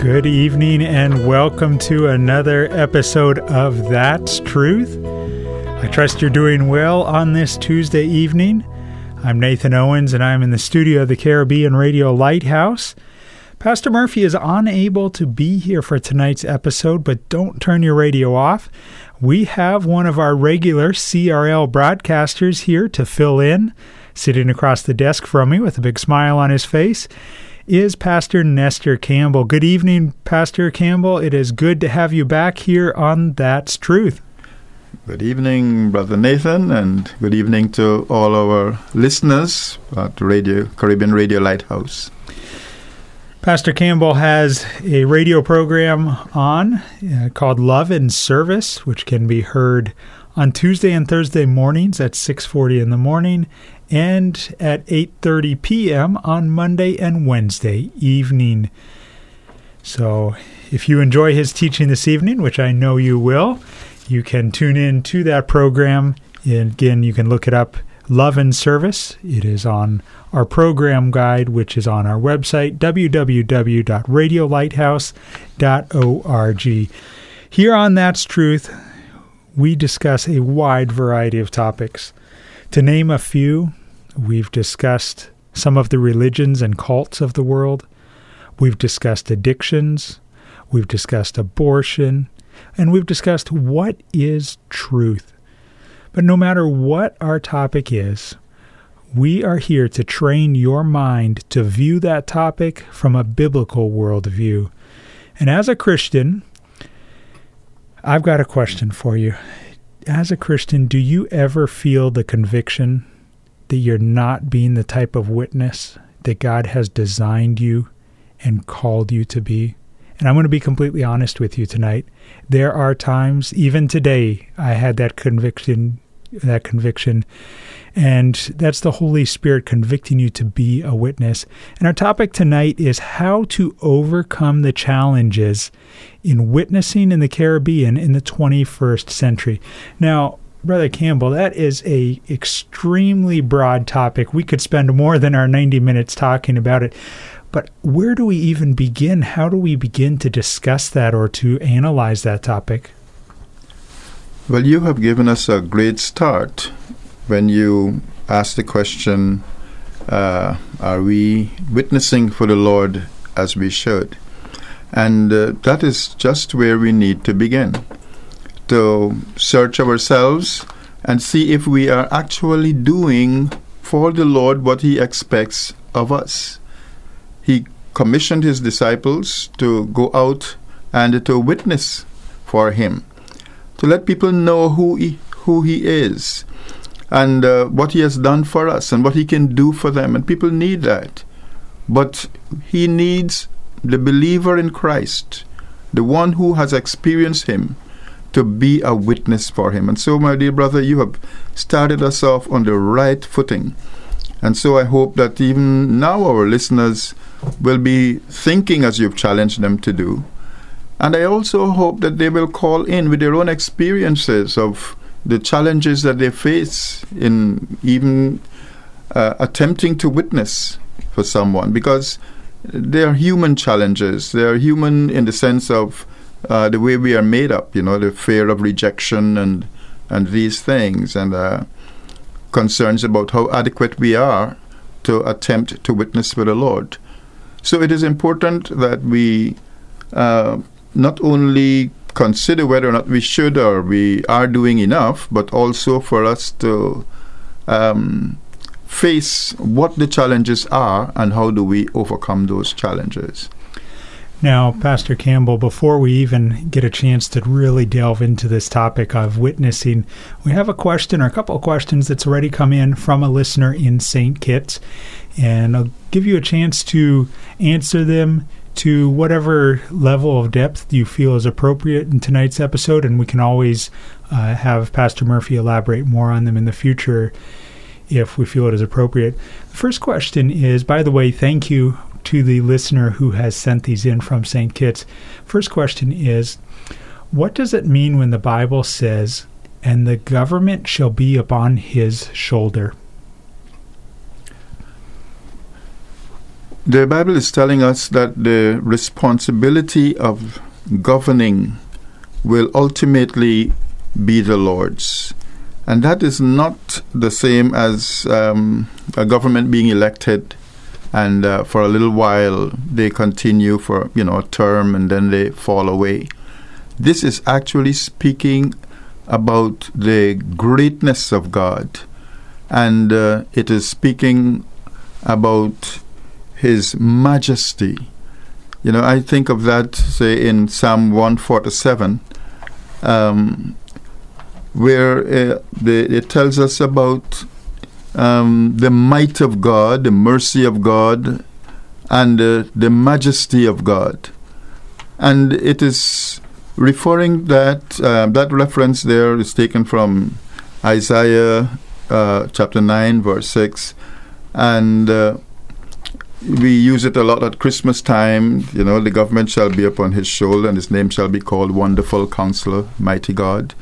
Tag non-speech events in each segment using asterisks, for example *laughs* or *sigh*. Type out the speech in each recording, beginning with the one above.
Good evening and welcome to another episode of That's Truth. I trust you're doing well on this Tuesday evening. I'm Nathan Owens and I'm in the studio of the Caribbean Radio Lighthouse. Pastor Murphy is unable to be here for tonight's episode, but don't turn your radio off. We have one of our regular CRL broadcasters here to fill in, sitting across the desk from me with a big smile on his face is Pastor Nestor Campbell. Good evening, Pastor Campbell. It is good to have you back here on That's Truth. Good evening, Brother Nathan, and good evening to all our listeners at Radio Caribbean Radio Lighthouse. Pastor Campbell has a radio program on uh, called Love and Service, which can be heard on Tuesday and Thursday mornings at 6:40 in the morning and at 8:30 p.m. on Monday and Wednesday evening. So, if you enjoy his teaching this evening, which I know you will, you can tune in to that program. And again, you can look it up Love and Service. It is on our program guide, which is on our website, www.radiolighthouse.org. Here on That's Truth, we discuss a wide variety of topics. To name a few, We've discussed some of the religions and cults of the world. We've discussed addictions. We've discussed abortion. And we've discussed what is truth. But no matter what our topic is, we are here to train your mind to view that topic from a biblical worldview. And as a Christian, I've got a question for you. As a Christian, do you ever feel the conviction that you're not being the type of witness that God has designed you and called you to be. And I'm going to be completely honest with you tonight. There are times, even today, I had that conviction, that conviction, and that's the Holy Spirit convicting you to be a witness. And our topic tonight is how to overcome the challenges in witnessing in the Caribbean in the 21st century. Now, Brother Campbell, that is a extremely broad topic. We could spend more than our 90 minutes talking about it. But where do we even begin? How do we begin to discuss that or to analyze that topic? Well, you have given us a great start when you asked the question uh, Are we witnessing for the Lord as we should? And uh, that is just where we need to begin to search ourselves and see if we are actually doing for the Lord what He expects of us. He commissioned His disciples to go out and to witness for Him, to let people know who He, who he is and uh, what He has done for us and what He can do for them. And people need that. But He needs the believer in Christ, the one who has experienced Him to be a witness for him. And so, my dear brother, you have started us off on the right footing. And so I hope that even now our listeners will be thinking as you've challenged them to do. And I also hope that they will call in with their own experiences of the challenges that they face in even uh, attempting to witness for someone because they are human challenges. They are human in the sense of uh, the way we are made up, you know, the fear of rejection and and these things, and uh, concerns about how adequate we are to attempt to witness for the Lord. So it is important that we uh, not only consider whether or not we should or we are doing enough, but also for us to um, face what the challenges are and how do we overcome those challenges. Now, Pastor Campbell, before we even get a chance to really delve into this topic of witnessing, we have a question or a couple of questions that's already come in from a listener in St. Kitts. And I'll give you a chance to answer them to whatever level of depth you feel is appropriate in tonight's episode. And we can always uh, have Pastor Murphy elaborate more on them in the future if we feel it is appropriate. The first question is, by the way, thank you to the listener who has sent these in from St. Kitts. First question is What does it mean when the Bible says, and the government shall be upon his shoulder? The Bible is telling us that the responsibility of governing will ultimately be the Lord's. And that is not the same as um, a government being elected and uh, for a little while they continue for you know a term and then they fall away. This is actually speaking about the greatness of God, and uh, it is speaking about His majesty. You know, I think of that, say, in Psalm 147, um, where uh, the, it tells us about um, the might of God, the mercy of God, and uh, the majesty of God. And it is referring that uh, that reference there is taken from Isaiah uh, chapter 9, verse 6. And uh, we use it a lot at Christmas time. You know, the government shall be upon his shoulder, and his name shall be called Wonderful Counselor, Mighty God,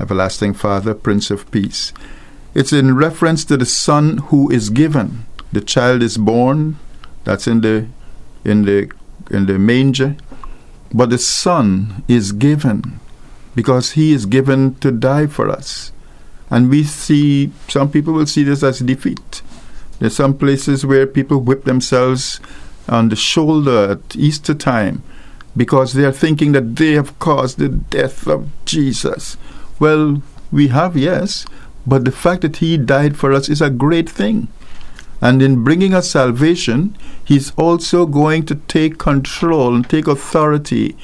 Everlasting Father, Prince of Peace. It's in reference to the son who is given. The child is born. That's in the in the in the manger. But the son is given because he is given to die for us. And we see some people will see this as defeat. There's some places where people whip themselves on the shoulder at Easter time because they are thinking that they have caused the death of Jesus. Well, we have, yes, but the fact that He died for us is a great thing. And in bringing us salvation, He's also going to take control and take authority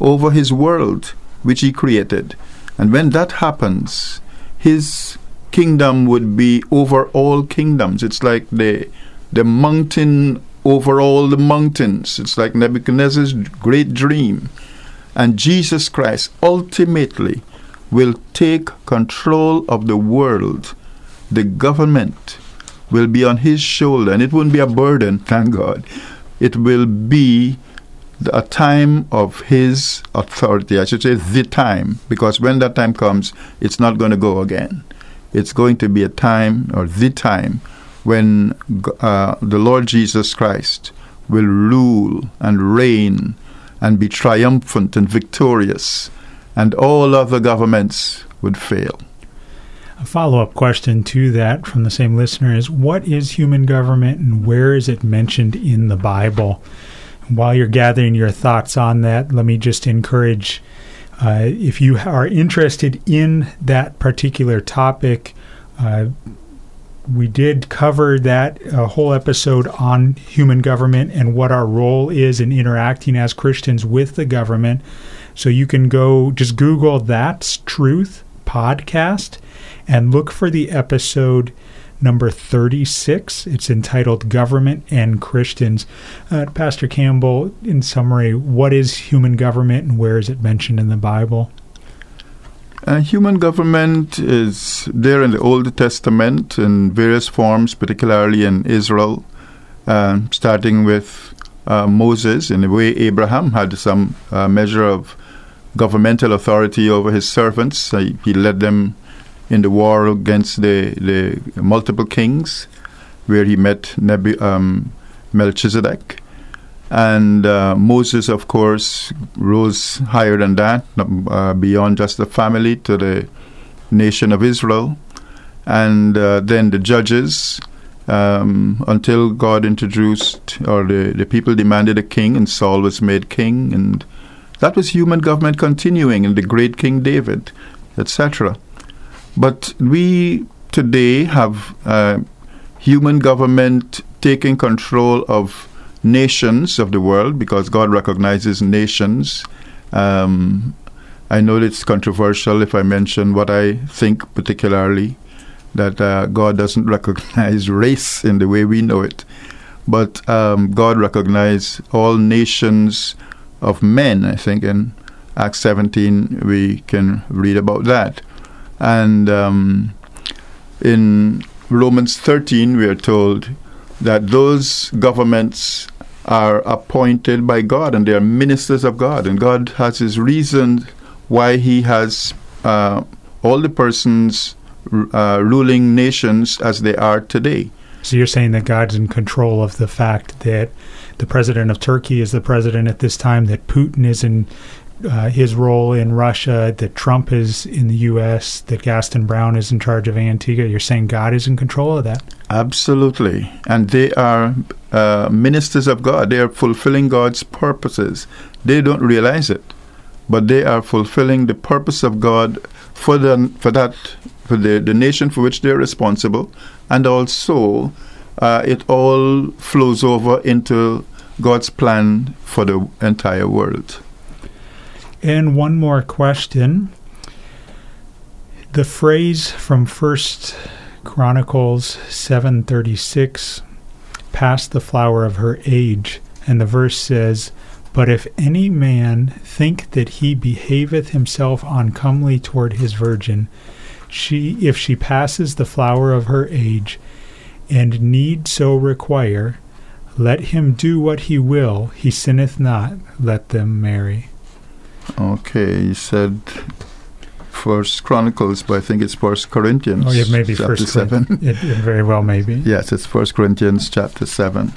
over His world, which He created. And when that happens, His kingdom would be over all kingdoms. It's like the, the mountain over all the mountains. It's like Nebuchadnezzar's great dream. And Jesus Christ ultimately will take control of the world. The government will be on his shoulder, and it won't be a burden, thank God. It will be a time of his authority. I should say the time, because when that time comes, it's not going to go again. It's going to be a time or the time when uh, the Lord Jesus Christ will rule and reign and be triumphant and victorious and all other governments would fail. A follow up question to that from the same listener is What is human government and where is it mentioned in the Bible? While you're gathering your thoughts on that, let me just encourage uh, if you are interested in that particular topic, uh, we did cover that a whole episode on human government and what our role is in interacting as Christians with the government. So you can go just Google That's Truth podcast and look for the episode number 36. It's entitled Government and Christians. Uh, Pastor Campbell, in summary, what is human government and where is it mentioned in the Bible? Uh, human government is there in the Old Testament in various forms, particularly in Israel, uh, starting with uh, Moses, in the way Abraham had some uh, measure of governmental authority over his servants. Uh, he led them in the war against the, the multiple kings, where he met Nebu, um, Melchizedek. And uh, Moses, of course, rose higher than that, uh, beyond just the family to the nation of Israel. And uh, then the judges, um, until God introduced, or the, the people demanded a king, and Saul was made king, and That was human government continuing in the great King David, etc. But we today have uh, human government taking control of nations of the world because God recognizes nations. Um, I know it's controversial if I mention what I think particularly that uh, God doesn't *laughs* recognize race in the way we know it, but um, God recognizes all nations of men. I think in Acts 17 we can read about that, and um, in Romans 13 we are told that those governments are appointed by God and they are ministers of God, and God has His reasons why He has uh, all the persons uh, ruling nations as they are today. So you're saying that God's in control of the fact that the president of Turkey is the president at this time, that Putin is in uh, his role in Russia, that Trump is in the U.S., that Gaston Brown is in charge of Antigua. You're saying God is in control of that? Absolutely. And they are uh, ministers of God. They are fulfilling God's purposes. They don't realize it, but they are fulfilling the purpose of God for, the, for that for the, the nation for which they're responsible, and also uh, it all flows over into God's plan for the entire world. And one more question. The phrase from First Chronicles 7:36 past the flower of her age and the verse says but if any man think that he behaveth himself uncomely toward his virgin she if she passes the flower of her age and need so require let him do what he will he sinneth not let them marry Okay, you said First Chronicles, but I think it's First Corinthians. oh yeah maybe chapter first seven. *laughs* it, it very well maybe yes, it's First Corinthians chapter seven,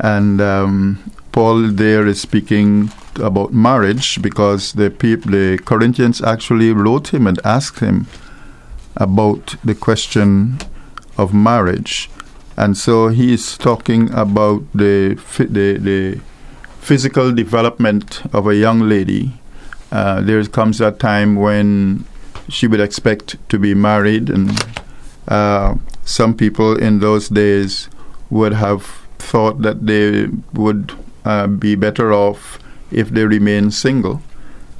and um, Paul there is speaking about marriage because the peop- the Corinthians actually wrote him and asked him about the question of marriage, and so he is talking about the the, the physical development of a young lady. Uh, there comes a time when she would expect to be married, and uh, some people in those days would have thought that they would uh, be better off if they remain single.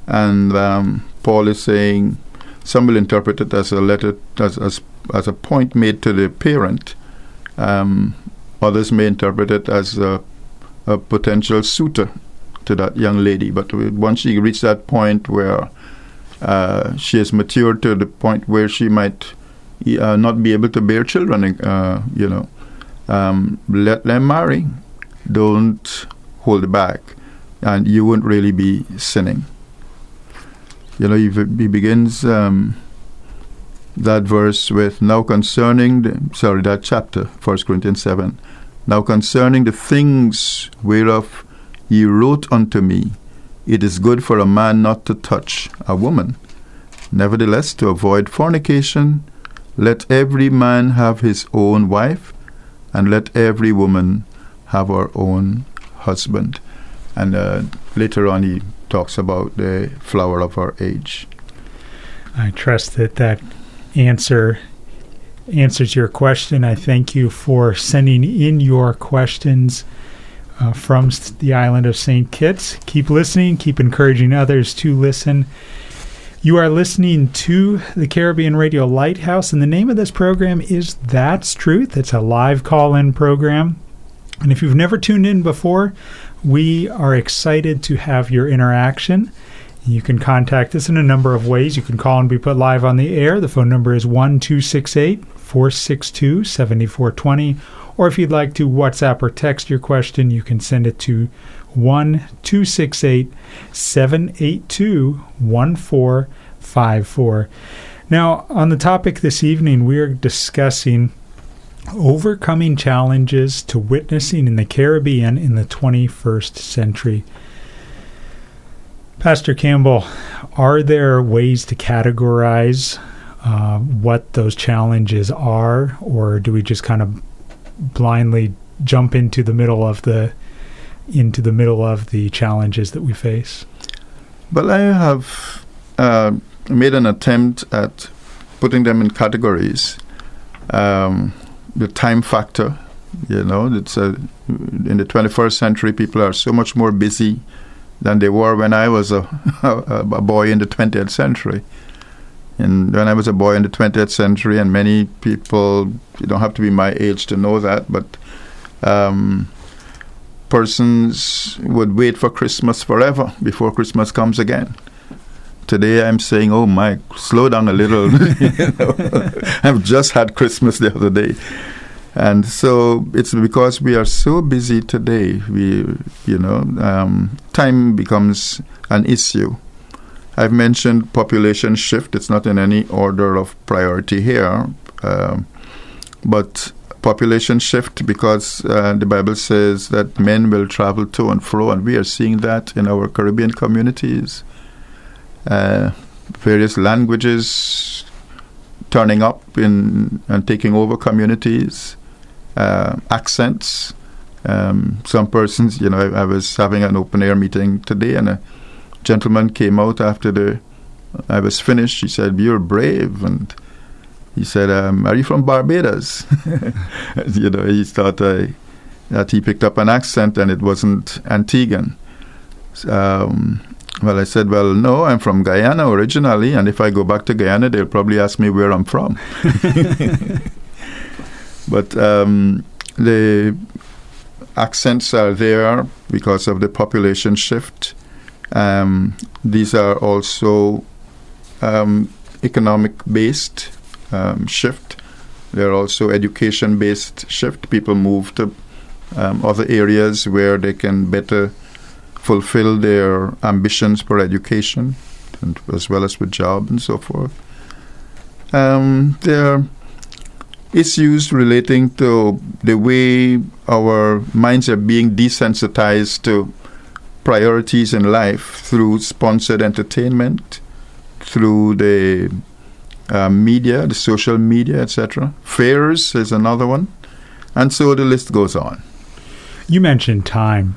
And um, Paul is saying some will interpret it as a letter, as, as, as a point made to the parent. Um, others may interpret it as a, a potential suitor to that young lady. But once she reaches that point where uh, she is matured to the point where she might uh, not be able to bear children, uh, you know, um, let them marry. Don't hold back, and you won't really be sinning. You know, he, he begins um, that verse with now concerning the sorry that chapter, First Corinthians seven. Now concerning the things whereof ye wrote unto me, it is good for a man not to touch a woman. Nevertheless, to avoid fornication, let every man have his own wife, and let every woman have her own husband. And uh, later on, he talks about the flower of our age. I trust that that answer answers your question. I thank you for sending in your questions uh, from the island of St. Kitts. Keep listening, keep encouraging others to listen. You are listening to the Caribbean Radio Lighthouse, and the name of this program is That's Truth. It's a live call in program. And if you've never tuned in before, we are excited to have your interaction. You can contact us in a number of ways. You can call and be put live on the air. The phone number is 1268 462 7420. Or if you'd like to WhatsApp or text your question, you can send it to 1268 782 1454. Now, on the topic this evening, we are discussing overcoming challenges to witnessing in the Caribbean in the 21st century. Pastor Campbell, are there ways to categorize uh, what those challenges are, or do we just kind of blindly jump into the middle of the into the middle of the challenges that we face? Well, I have uh, made an attempt at putting them in categories. Um, the time factor, you know, it's a, in the 21st century, people are so much more busy than they were when I was a, *laughs* a, boy in the 20th century. And when I was a boy in the 20th century, and many people, you don't have to be my age to know that, but um, persons would wait for Christmas forever before Christmas comes again. Today I'm saying, oh my, slow down a little. *laughs* *laughs* I've just had Christmas the other day. And so it's because we are so busy today, we, you know, um, time becomes an issue. I've mentioned population shift. It's not in any order of priority here, uh, but population shift because uh, the Bible says that men will travel to and fro, and we are seeing that in our Caribbean communities. Uh, various languages turning up in and taking over communities, uh, accents. Um, some persons, you know, I, I, was having an open air meeting today, and a gentleman came out after the I was finished. He said, "You're brave," and he said, um, "Are you from Barbados?" *laughs* you know, he thought I, that he picked up an accent and it wasn't Antiguan. Um, well, I said, "Well, no, I'm from Guyana originally, and if I go back to Guyana, they'll probably ask me where I'm from." *laughs* but um, the accents are there because of the population shift. Um, these are also um, economic based um, shift. They're also education based shift. People move to um, other areas where they can better fulfill their ambitions for education, and as well as with job and so forth. Um, there are issues relating to the way our minds are being desensitized to priorities in life through sponsored entertainment, through the uh, media, the social media, etc. Fairs is another one. And so the list goes on. You mentioned time.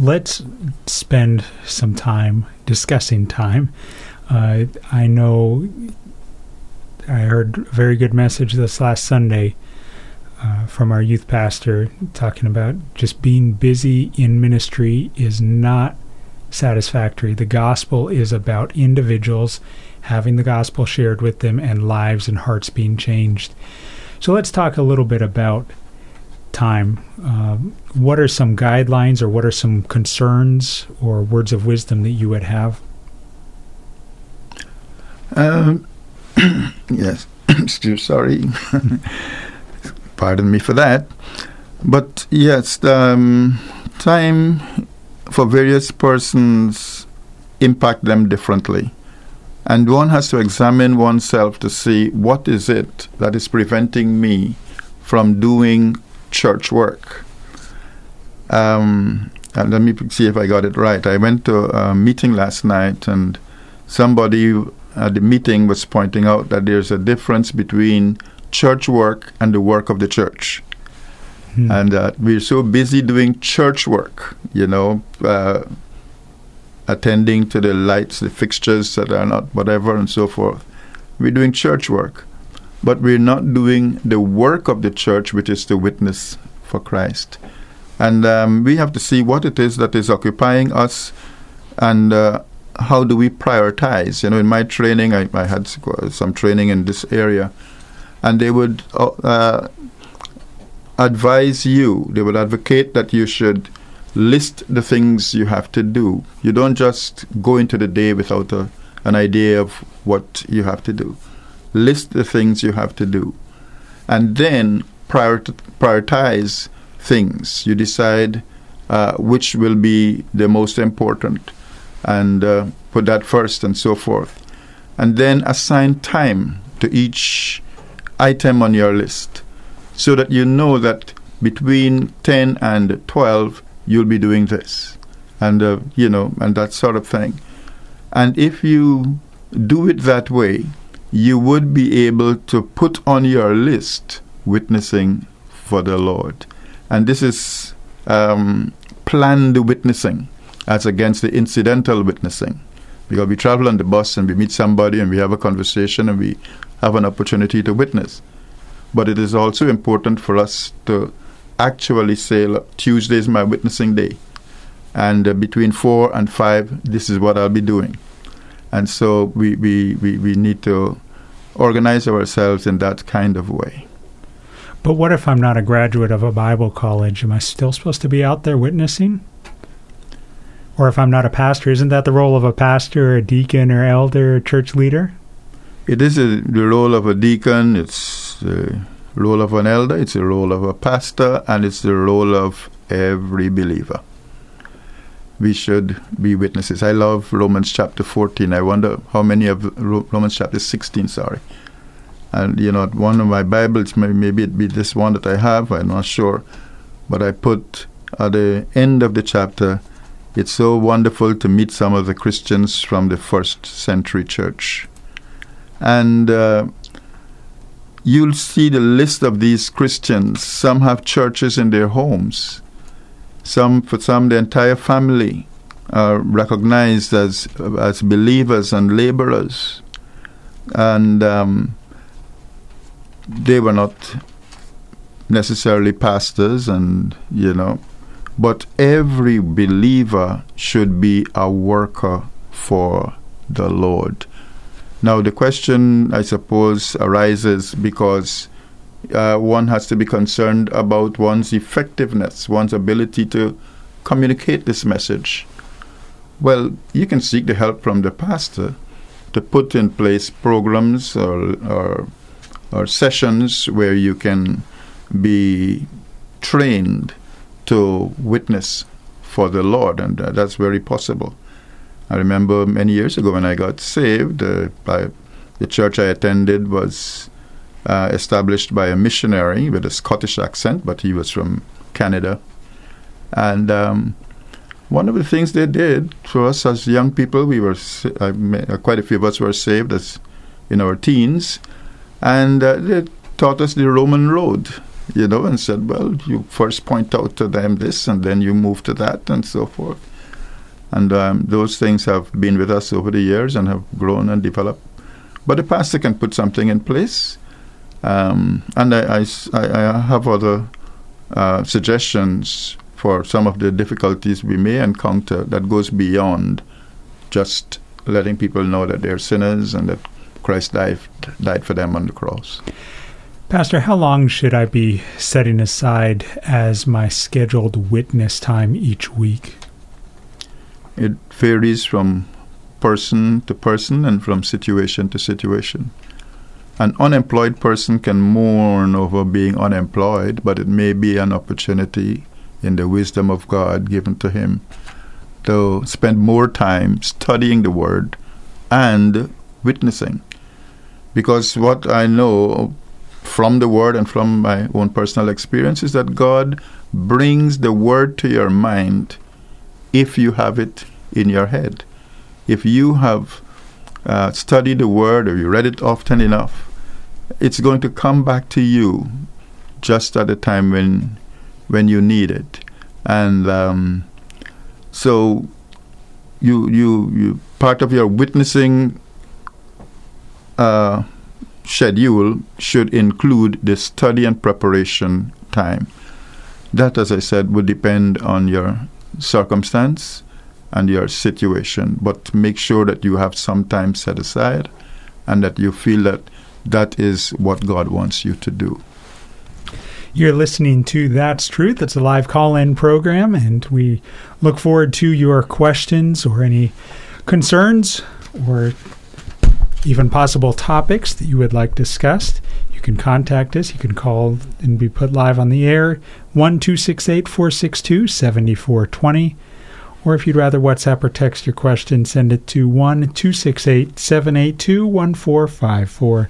Let's spend some time discussing time. Uh, I know I heard a very good message this last Sunday uh, from our youth pastor talking about just being busy in ministry is not satisfactory. The gospel is about individuals having the gospel shared with them and lives and hearts being changed. So let's talk a little bit about time. Um, what are some guidelines or what are some concerns or words of wisdom that you would have? Um, *clears throat* yes, *clears throat* still sorry. *laughs* Pardon me for that. But yes, um, time for various persons impact them differently. And one has to examine oneself to see what is it that is preventing me from doing church work. Um, and let me see if I got it right. I went to a meeting last night, and somebody at the meeting was pointing out that there's a difference between church work and the work of the church. Hmm. And uh, we're so busy doing church work, you know, uh, attending to the lights, the fixtures that are not whatever, and so forth. We're doing church work, but we're not doing the work of the church, which is to witness for Christ. And um, we have to see what it is that is occupying us and uh, how do we prioritize. You know, in my training, I, I had some training in this area, and they would uh, uh advise you, they would advocate that you should list the things you have to do. You don't just go into the day without a, an idea of what you have to do. List the things you have to do. And then prioritize things. You decide uh, which will be the most important and uh, put that first and so forth. And then assign time to each item on your list so that you know that between 10 and 12 you'll be doing this and uh, you know and that sort of thing and if you do it that way you would be able to put on your list witnessing for the lord and this is um, planned witnessing as against the incidental witnessing Because we travel on the bus and we meet somebody and we have a conversation and we have an opportunity to witness. But it is also important for us to actually say, look, Tuesday is my witnessing day. And uh, between four and five, this is what I'll be doing. And so we, we, we, we need to organize ourselves in that kind of way. But what if I'm not a graduate of a Bible college? Am I still supposed to be out there witnessing? Or if I'm not a pastor, isn't that the role of a pastor, or a deacon, or elder, or church leader? It is a, the role of a deacon, it's the role of an elder, it's the role of a pastor, and it's the role of every believer. We should be witnesses. I love Romans chapter 14. I wonder how many of Romans chapter 16, sorry. And, you know, one of my Bibles, maybe it be this one that I have, I'm not sure. But I put at the end of the chapter, it's so wonderful to meet some of the Christians from the first century church. And uh, you'll see the list of these Christians. Some have churches in their homes. Some, for some, the entire family are recognized as as believers and laborers, and um, they were not necessarily pastors, and you know, but every believer should be a worker for the Lord. Now, the question, I suppose, arises because uh, one has to be concerned about one's effectiveness, one's ability to communicate this message. Well, you can seek the help from the pastor to put in place programs or, or, or sessions where you can be trained to witness for the Lord, and uh, that's very possible. I remember many years ago when I got saved, uh, I, the church I attended was uh, established by a missionary with a Scottish accent, but he was from Canada. And um, one of the things they did for us as young people, we were uh, quite a few of us were saved as in our teens, and uh, they taught us the Roman road, you know, and said, well, you first point out to them this, and then you move to that, and so forth. And um, those things have been with us over the years and have grown and developed. But the pastor can put something in place. Um, and I, I, I, have other uh, suggestions for some of the difficulties we may encounter that goes beyond just letting people know that they're sinners and that Christ died, died for them on the cross. Pastor, how long should I be setting aside as my scheduled witness time each week? It varies from person to person and from situation to situation. An unemployed person can mourn over being unemployed, but it may be an opportunity in the wisdom of God given to him to spend more time studying the Word and witnessing. Because what I know from the Word and from my own personal experience is that God brings the Word to your mind if you have it in your head. If you have uh, studied the Word or you read it often enough, it's going to come back to you just at the time when when you need it. And um, so you you you part of your witnessing uh, schedule should include the study and preparation time. That, as I said, would depend on your circumstance and your situation, but make sure that you have some time set aside and that you feel that that is what God wants you to do. You're listening to That's Truth. It's a live call in program, and we look forward to your questions or any concerns or even possible topics that you would like discussed. You can contact us. You can call and be put live on the air 1 462 7420. Or if you'd rather WhatsApp or text your question, send it to 1 268 782 1454.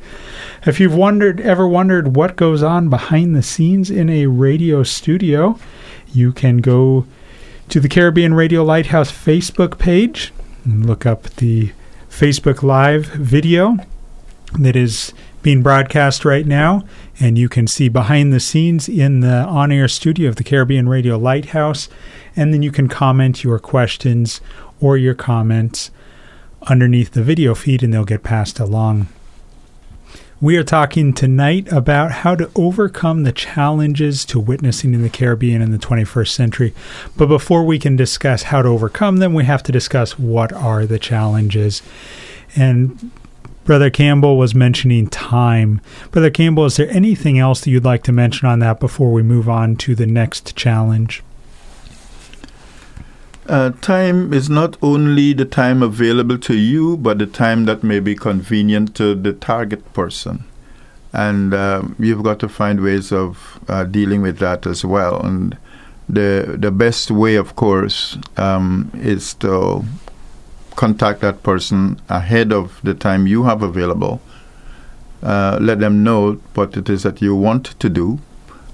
If you've wondered, ever wondered what goes on behind the scenes in a radio studio, you can go to the Caribbean Radio Lighthouse Facebook page and look up the Facebook Live video that is being broadcast right now, and you can see behind the scenes in the on air studio of the Caribbean Radio Lighthouse and then you can comment your questions or your comments underneath the video feed and they'll get passed along. We are talking tonight about how to overcome the challenges to witnessing in the Caribbean in the 21st century. But before we can discuss how to overcome them, we have to discuss what are the challenges. And Brother Campbell was mentioning time. Brother Campbell, is there anything else that you'd like to mention on that before we move on to the next challenge? Uh, time is not only the time available to you, but the time that may be convenient to the target person. And uh, you've got to find ways of uh, dealing with that as well. And the the best way, of course, um, is to contact that person ahead of the time you have available. Uh, let them know what it is that you want to do,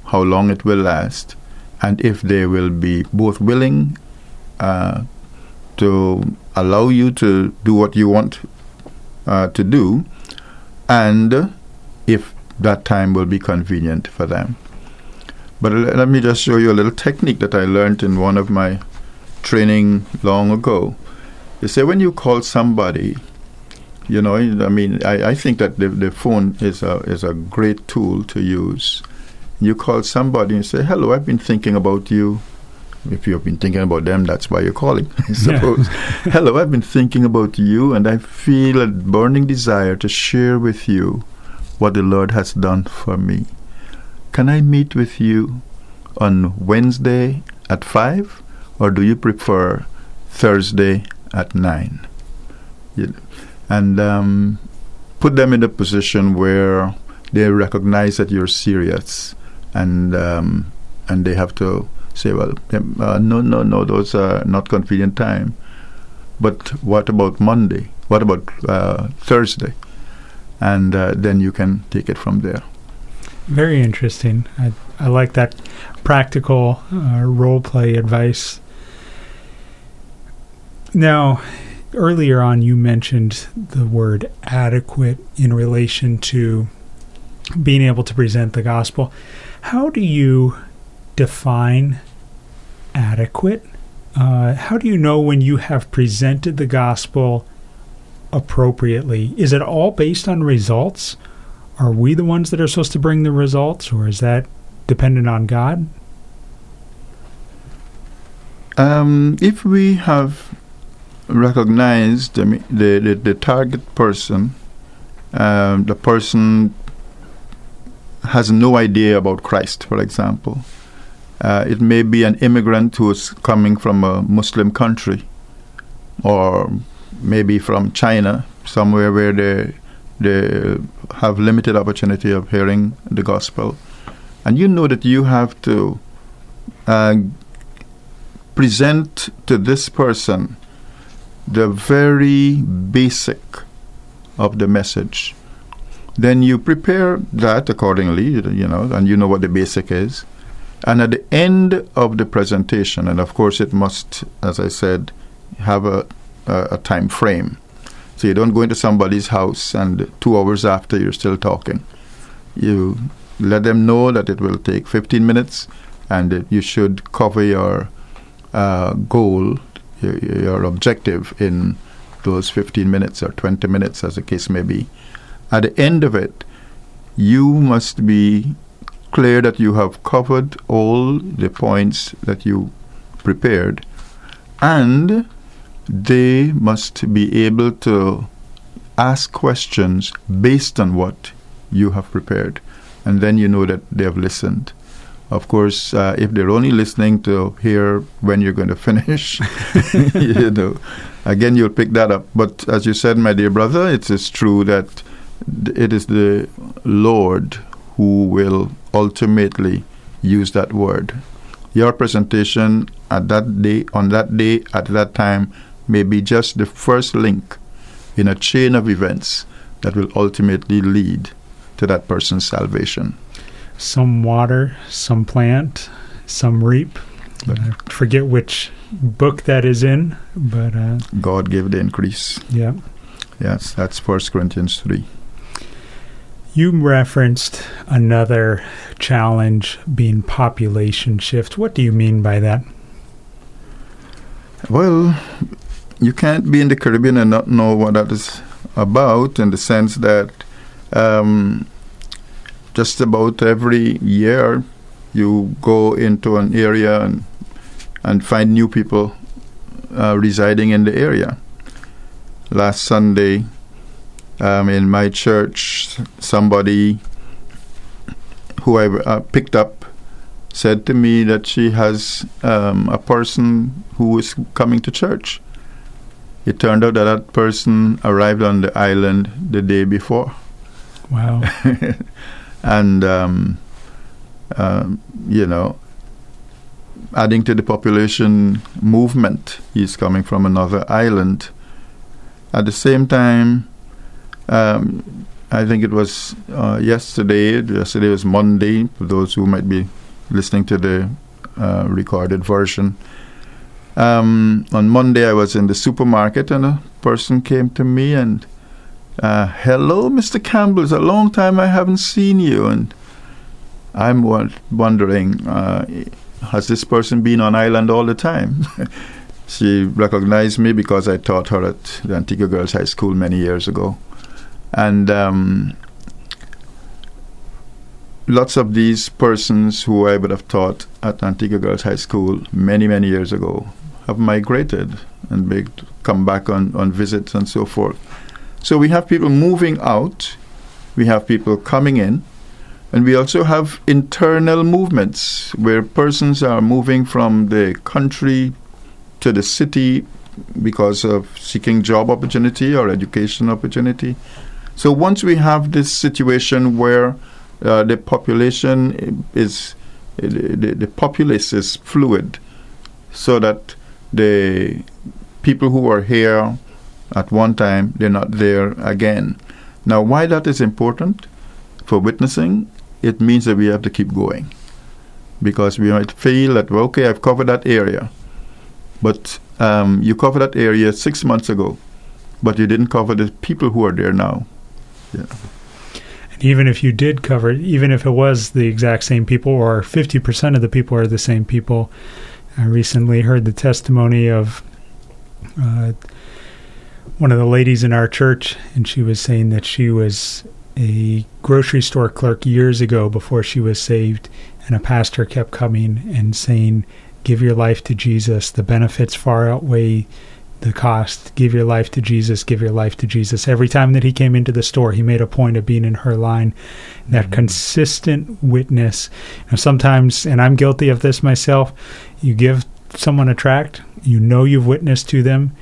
how long it will last, and if they will be both willing uh, to allow you to do what you want uh, to do, and if that time will be convenient for them. But let me just show you a little technique that I learned in one of my training long ago. You say when you call somebody, you know, I mean, I, I think that the, the phone is a is a great tool to use. You call somebody and say, "Hello, I've been thinking about you if you've been thinking about them, that's why you're calling, *laughs* I suppose. Yeah. Hello, I've been thinking about you, and I feel a burning desire to share with you what the Lord has done for me. Can I meet with you on Wednesday at 5, or do you prefer Thursday at 9? And um, put them in a position where they recognize that you're serious and um, and they have to say, well, uh, no, no, no, those are not convenient time. But what about Monday? What about uh, Thursday? And uh, then you can take it from there. Very interesting. I, I like that practical uh, role play advice. Now, earlier on, you mentioned the word adequate in relation to being able to present the gospel. How do you define adequate? Uh, how do you know when you have presented the gospel appropriately? Is it all based on results? Are we the ones that are supposed to bring the results, or is that dependent on God? Um, if we have recognized the, the, the, the target person, um, the person has no idea about Christ, for example, uh, it may be an immigrant who is coming from a Muslim country, or maybe from China, somewhere where they they have limited opportunity of hearing the gospel, and you know that you have to uh, present to this person the very basic of the message. Then you prepare that accordingly, you know, and you know what the basic is and at the end of the presentation, and of course it must, as I said, have a, a, a time frame. So you don't go into somebody's house and two hours after you're still talking. You let them know that it will take 15 minutes and you should cover your uh, goal, your, your objective in those 15 minutes or 20 minutes, as the case may be. At the end of it, you must be clear that you have covered all the points that you prepared, and they must be able to ask questions based on what you have prepared. And then you know that they have listened. Of course, uh, if they're only listening to hear when you're going *laughs* to finish, *laughs* you know, again, you'll pick that up. But as you said, my dear brother, it is true that it is the Lord who will ultimately use that word. Your presentation at that day, on that day, at that time, may be just the first link in a chain of events that will ultimately lead to that person's salvation. Some water, some plant, some reap. I forget which book that is in, but uh, God gave the increase. Yeah. Yes, that's First Corinthians three. You referenced another challenge being population shift. What do you mean by that? Well, you can't be in the Caribbean and not know what that is about in the sense that um, just about every year you go into an area and, and find new people uh, residing in the area. Last Sunday, um, in my church, somebody who I uh, picked up said to me that she has um, a person who is coming to church. It turned out that that person arrived on the island the day before. Wow. *laughs* and, um, um, you know, adding to the population movement, he's coming from another island. At the same time, um, I think it was uh, yesterday. Yesterday was Monday. For those who might be listening to the uh, recorded version, um, on Monday I was in the supermarket and a person came to me and, uh, "Hello, Mr. Campbell. It's a long time I haven't seen you." And I'm wondering, uh, has this person been on island all the time? *laughs* she recognized me because I taught her at the Antigua Girls High School many years ago. And um, lots of these persons who I would have taught at Antigua Girls High School many, many years ago have migrated and make, come back on, on visits and so forth. So we have people moving out, we have people coming in, and we also have internal movements where persons are moving from the country to the city because of seeking job opportunity or education opportunity. So once we have this situation where uh, the population is the, the populace is fluid, so that the people who are here at one time they're not there again. Now, why that is important for witnessing? It means that we have to keep going because we might feel that well, okay, I've covered that area, but um, you covered that area six months ago, but you didn't cover the people who are there now. Yeah. And even if you did cover it, even if it was the exact same people or 50% of the people are the same people, I recently heard the testimony of uh, one of the ladies in our church, and she was saying that she was a grocery store clerk years ago before she was saved, and a pastor kept coming and saying, Give your life to Jesus. The benefits far outweigh the cost. Give your life to Jesus. Give your life to Jesus. Every time that he came into the store, he made a point of being in her line. That mm-hmm. consistent witness. You know, sometimes, and I'm guilty of this myself, you give someone a tract, you know you've witnessed to them,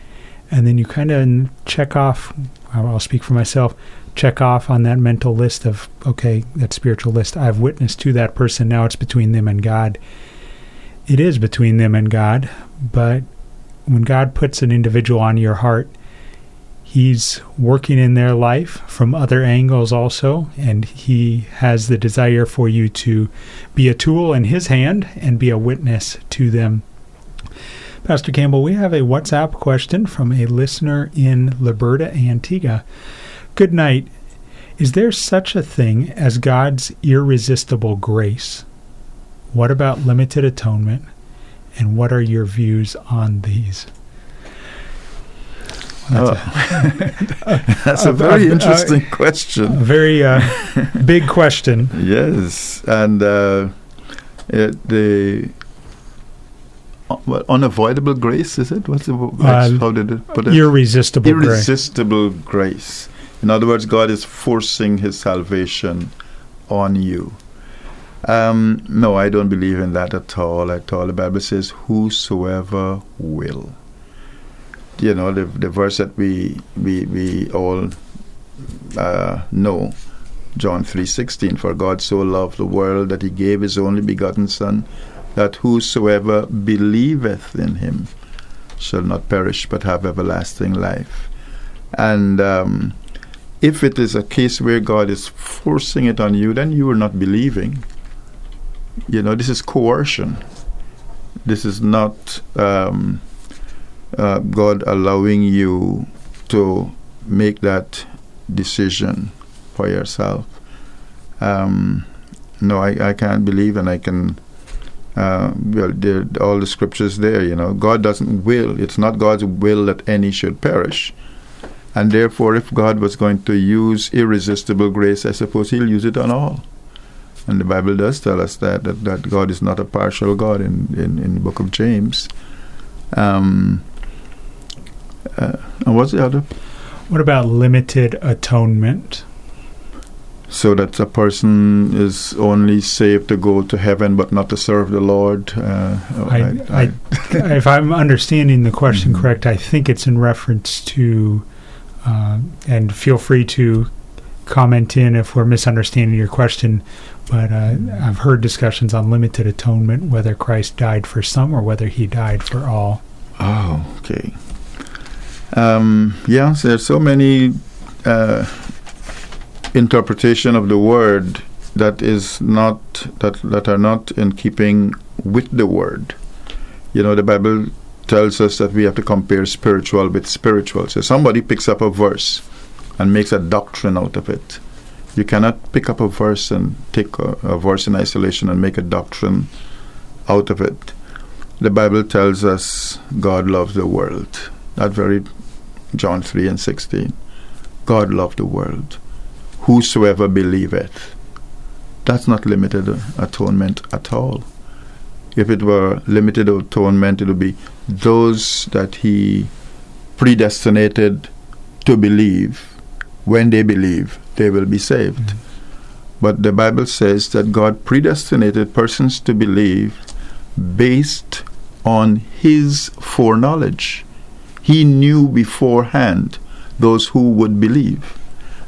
and then you kind of check off. I'll speak for myself. Check off on that mental list of okay, that spiritual list. I've witnessed to that person. Now it's between them and God. It is between them and God, but when God puts an individual on your heart, He's working in their life from other angles also, and He has the desire for you to be a tool in His hand and be a witness to them. Pastor Campbell, we have a WhatsApp question from a listener in Liberta, Antigua. Good night. Is there such a thing as God's irresistible grace? What about limited atonement? And what are your views on these? That's, oh. a, *laughs* that's a, very interesting question. A very uh, *laughs* big question. Yes, and uh, it, the uh, unavoidable grace is it? What's the uh, how did it put it? Irresistible, irresistible grace. grace. In other words, God is forcing His salvation on you. Um, no, I don't believe in that at all. At all, the Bible says, "Whosoever will." You know the the verse that we we we all uh, know, John three sixteen. For God so loved the world that He gave His only begotten Son, that whosoever believeth in Him shall not perish but have everlasting life. And um, if it is a case where God is forcing it on you, then you are not believing you know, this is coercion. This is not um, uh, God allowing you to make that decision for yourself. Um, no, I, I can't believe, and I can Uh, well, there, all the scriptures there, you know, God doesn't will. It's not God's will that any should perish. And therefore, if God was going to use irresistible grace, I suppose He'll use it on all. And the Bible does tell us that that, that God is not a partial God in, in, in the book of James. Um, uh, and what's the other? What about limited atonement? So that a person is only saved to go to heaven, but not to serve the Lord. Uh, I, I, I, *laughs* if I'm understanding the question mm-hmm. correct, I think it's in reference to, uh, and feel free to comment in if we're misunderstanding your question. But uh, I've heard discussions on limited atonement, whether Christ died for some or whether he died for all. Oh, okay. Um, yeah, there's so many uh, interpretation of the word that is not that that are not in keeping with the word. You know, the Bible tells us that we have to compare spiritual with spiritual. So somebody picks up a verse and makes a doctrine out of it. You cannot pick up a verse and take a, a verse in isolation and make a doctrine out of it. The Bible tells us God loves the world. That very John 3 and 16. God loved the world. Whosoever believeth. That's not limited atonement at all. If it were limited atonement, it would be those that He predestinated to believe. When they believe, they will be saved. Mm-hmm. But the Bible says that God predestinated persons to believe based on His foreknowledge. He knew beforehand those who would believe.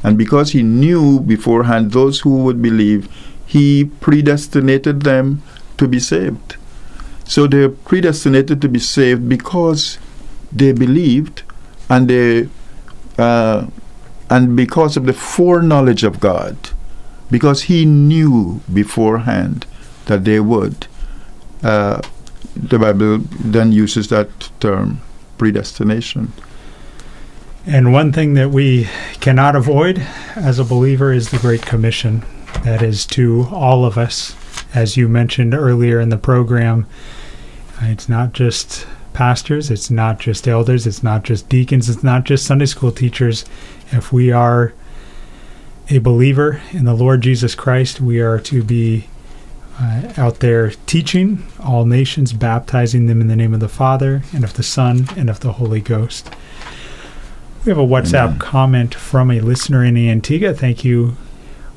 And because He knew beforehand those who would believe, He predestinated them to be saved. So they're predestinated to be saved because they believed and they uh, and because of the foreknowledge of God, because He knew beforehand that they would. Uh, the Bible then uses that term, predestination. And one thing that we cannot avoid as a believer is the Great Commission. That is to all of us, as you mentioned earlier in the program. It's not just pastors, it's not just elders, it's not just deacons, it's not just Sunday school teachers. If we are a believer in the Lord Jesus Christ, we are to be uh, out there teaching all nations, baptizing them in the name of the Father, and of the Son, and of the Holy Ghost. We have a WhatsApp Amen. comment from a listener in Antigua. Thank you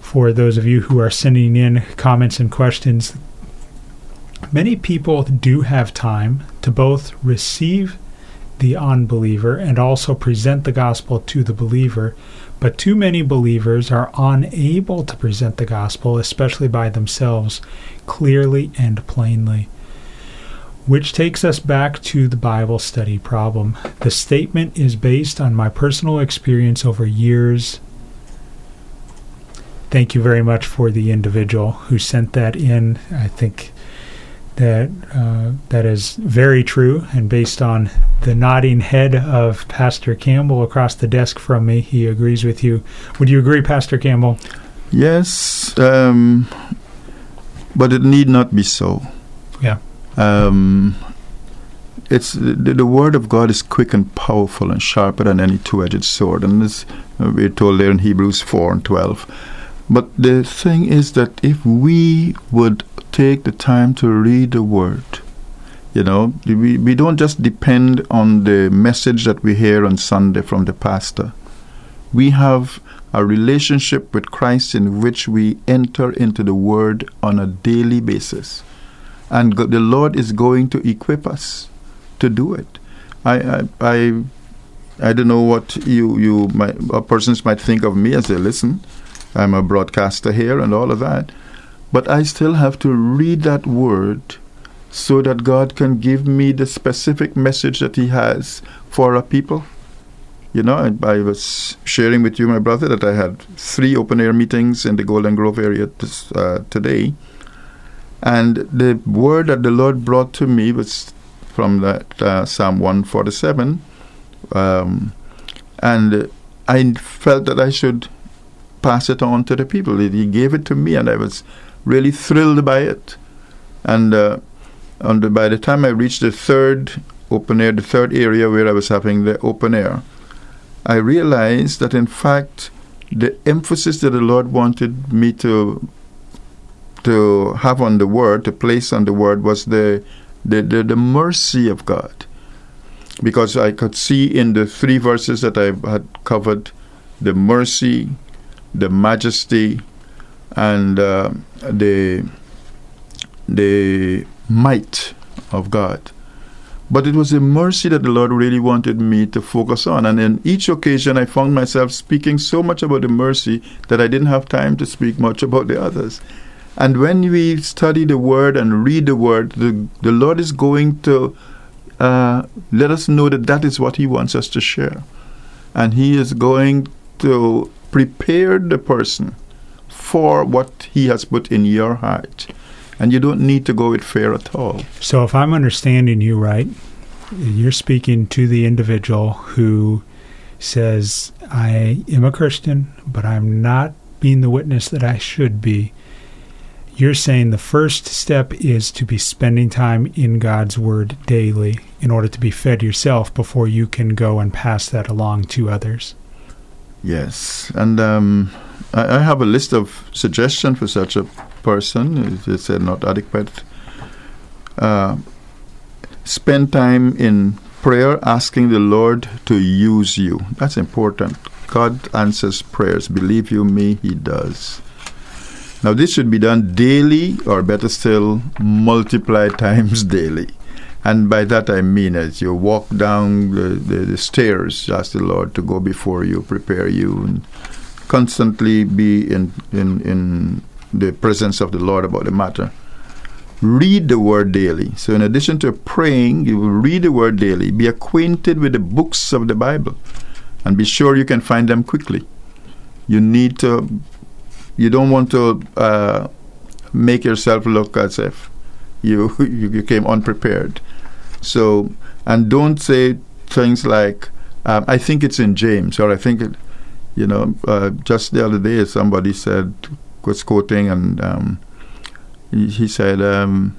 for those of you who are sending in comments and questions. Many people do have time to both receive the unbeliever and also present the gospel to the believer. But too many believers are unable to present the gospel, especially by themselves, clearly and plainly. Which takes us back to the Bible study problem. The statement is based on my personal experience over years. Thank you very much for the individual who sent that in. I think that uh, that is very true, and based on the nodding head of Pastor Campbell across the desk from me, he agrees with you. Would you agree, Pastor Campbell? Yes, um, but it need not be so. Yeah. Um, it's the, the, word of God is quick and powerful and sharper than any two-edged sword, and this uh, we're told there in Hebrews four and twelve. But the thing is that if we would take the time to read the Word. You know, we, we don't just depend on the message that we hear on Sunday from the pastor. We have a relationship with Christ in which we enter into the Word on a daily basis. And the Lord is going to equip us to do it. I, I, I, I don't know what you, you might, persons might think of me as they listen. I'm a broadcaster here and all of that. But I still have to read that word so that God can give me the specific message that He has for our people. You know, I, I was sharing with you, my brother, that I had three open air meetings in the Golden Grove area this, uh, today. And the word that the Lord brought to me was from that uh, Psalm 147. Um, and I felt that I should pass it on to the people. He gave it to me, and I was really thrilled by it. And uh, the, by the time I reached the third open air, the third area where I was having the open air, I realized that in fact the emphasis that the Lord wanted me to to have on the word, to place on the word, was the the, the, the mercy of God. Because I could see in the three verses that I had covered the mercy, the majesty, and uh, the the might of God. But it was the mercy that the Lord really wanted me to focus on. And in each occasion, I found myself speaking so much about the mercy that I didn't have time to speak much about the others. And when we study the Word and read the Word, the, the Lord is going to uh, let us know that that is what He wants us to share. And He is going to prepare the person for what He has put in your heart. And you don't need to go with fear at all. So, if I'm understanding you right, you're speaking to the individual who says, I am a Christian, but I'm not being the witness that I should be. You're saying the first step is to be spending time in God's Word daily in order to be fed yourself before you can go and pass that along to others. Yes. And um, I, I have a list of suggestions for such a person. It's uh, not adequate. Uh, spend time in prayer, asking the Lord to use you. That's important. God answers prayers. Believe you me, He does. Now, this should be done daily, or better still, multiply *laughs* times daily. And by that I mean as you walk down the, the, the stairs, ask the Lord to go before you, prepare you, and constantly be in, in, in the presence of the Lord about the matter. Read the Word daily. So, in addition to praying, you will read the Word daily. Be acquainted with the books of the Bible, and be sure you can find them quickly. You need to. You don't want to uh, make yourself look as if you *laughs* you came unprepared. So, and don't say things like, um, "I think it's in James," or "I think it." You know, uh, just the other day, somebody said was quoting, and um, he, he, said, um,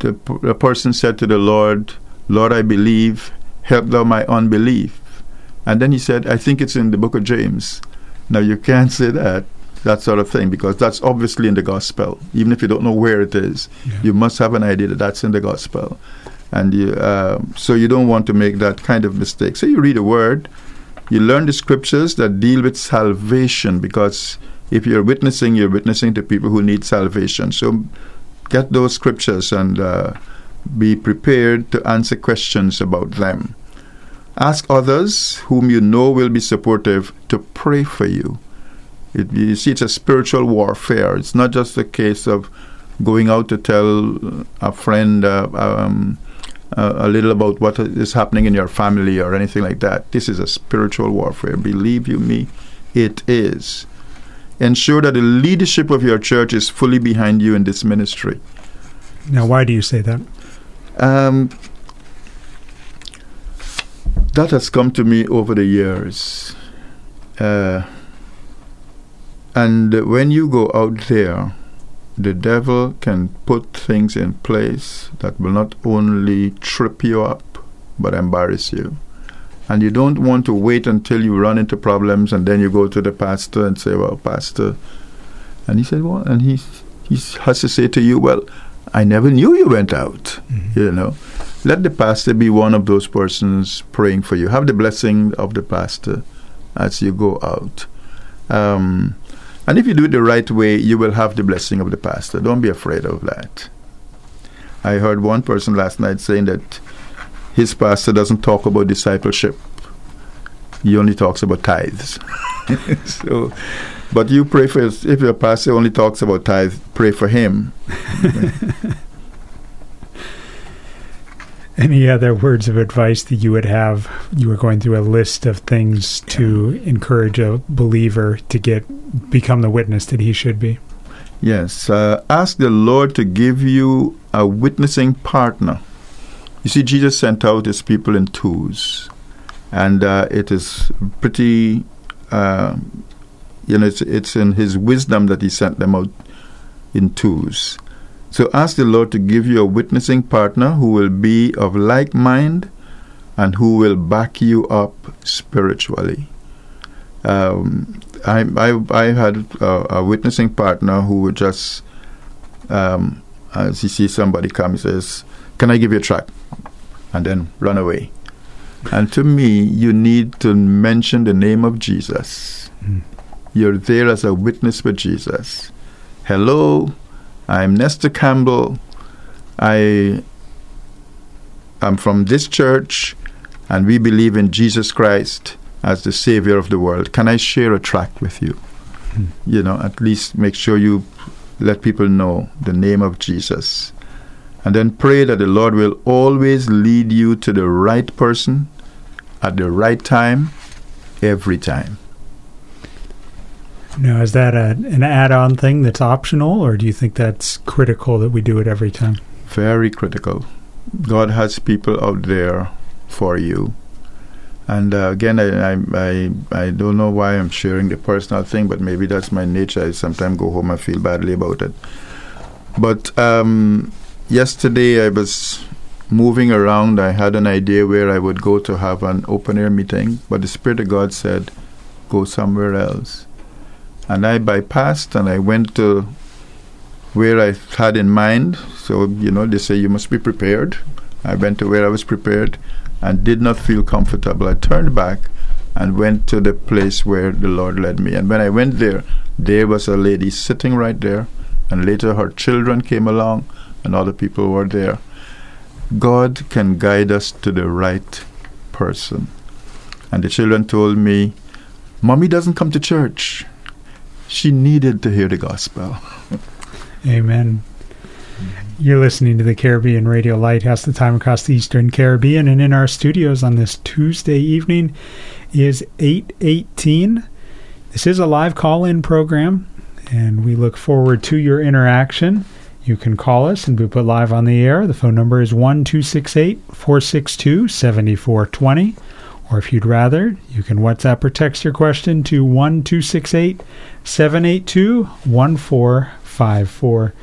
the, the person said to the Lord, Lord, I believe, help thou my unbelief. And then he said, I think it's in the book of James. Now, you can't say that, that sort of thing, because that's obviously in the gospel. Even if you don't know where it is, yeah. you must have an idea that that's in the gospel. And you, uh, so you don't want to make that kind of mistake. So you read a word, you learn the scriptures that deal with salvation, because if you're witnessing, you're witnessing to people who need salvation. So get those scriptures and uh, be prepared to answer questions about them. Ask others whom you know will be supportive to pray for you. It, you see, it's a spiritual warfare. It's not just a case of going out to tell a friend uh, um, uh, a little about what is happening in your family or anything like that. This is a spiritual warfare. Believe you me, it is ensure that the leadership of your church is fully behind you in this ministry. Now, why do you say that? Um, that has come to me over the years. Uh, and when you go out there, the devil can put things in place that will not only trip you up, but embarrass you and you don't want to wait until you run into problems and then you go to the pastor and say, "Well, pastor," and he said, "Well," and he he has to say to you, "Well, I never knew you went out." Mm-hmm. You know, let the pastor be one of those persons praying for you. Have the blessing of the pastor as you go out. Um, and if you do it the right way, you will have the blessing of the pastor. Don't be afraid of that. I heard one person last night saying that his pastor doesn't talk about discipleship. He only talks about tithes. *laughs* so, but you pray for if your pastor only talks about tithes, pray for him. *laughs* Any other words of advice that you would have? You were going through a list of things to encourage a believer to get become the witness that he should be. Yes, uh, ask the Lord to give you a witnessing partner you see, Jesus sent out his people in twos, and uh, it is pretty, uh, you know, it's, it's in his wisdom that he sent them out in twos. So ask the Lord to give you a witnessing partner who will be of like mind and who will back you up spiritually. Um, I, I, I had a, a, witnessing partner who would just, um, as he sees somebody come, he says, Can I give you a track? And then run away. And to me, you need to mention the name of Jesus. Mm. You're there as a witness for Jesus. Hello, I'm Nestor Campbell. I am from this church, and we believe in Jesus Christ as the Savior of the world. Can I share a tract with you? Mm. You know, at least make sure you let people know the name of Jesus. And then pray that the Lord will always lead you to the right person at the right time, every time. Now, is that a, an add on thing that's optional, or do you think that's critical that we do it every time? Very critical. God has people out there for you. And uh, again, I, I, I, don't know why I'm sharing the personal thing, but maybe that's my nature. I sometimes go home and feel badly about it. But um, yesterday I was moving around. I had an idea where I would go to have an open air meeting, but the Spirit of God said, go somewhere else. And I bypassed and I went to where I had in mind. So, you know, they say you must be prepared. I went to where I was prepared and did not feel comfortable. I turned back and went to the place where the Lord led me. And when I went there, there was a lady sitting right there, and later her children came along, and other people were there. God can guide us to the right person. And the children told me, Mommy doesn't come to church. She needed to hear the gospel. Amen. You're listening to the Caribbean Radio Lighthouse, the time across the Eastern Caribbean, and in our studios on this Tuesday evening is 818. This is a live call-in program, and we look forward to your interaction. You can call us and be put live on the air. The phone number is 1268 462 7420. Or if you'd rather, you can WhatsApp or text your question to 1268 782 1454.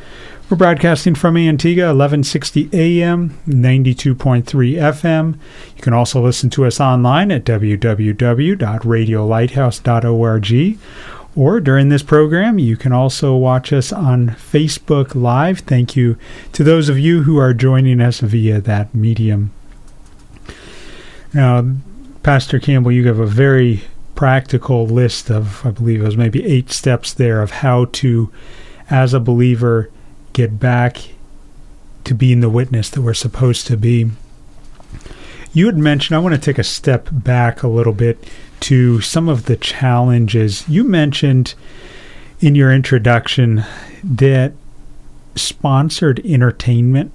We're broadcasting from Antigua, 1160 AM, 92.3 FM. You can also listen to us online at www.radiolighthouse.org. Or during this program, you can also watch us on Facebook Live. Thank you to those of you who are joining us via that medium. Now, Pastor Campbell, you have a very practical list of, I believe it was maybe eight steps there of how to, as a believer, get back to being the witness that we're supposed to be. You had mentioned, I want to take a step back a little bit to some of the challenges. You mentioned in your introduction that sponsored entertainment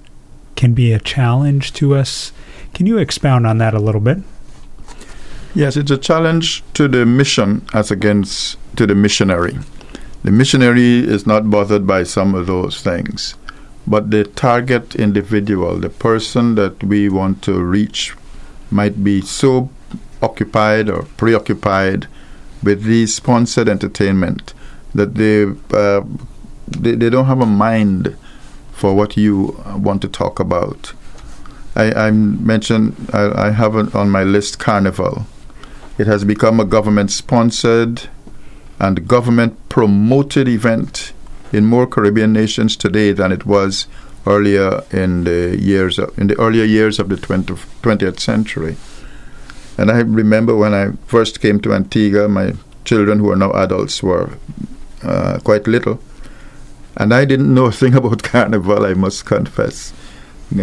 can be a challenge to us. Can you expound on that a little bit? Yes, it's a challenge to the mission as against to the missionary. The missionary is not bothered by some of those things, but the target individual, the person that we want to reach, might be so occupied or preoccupied with the sponsored entertainment that they, uh, they, they don't have a mind for what you want to talk about. I, I mentioned I, I have on my list Carnival. It has become a government sponsored and government promoted event in more Caribbean nations today than it was earlier in the years of, in the earlier years of the 20, 20th century. And I remember when I first came to Antigua, my children who are now adults were uh, quite little, and I didn't know a thing *laughs* about carnival. I must confess.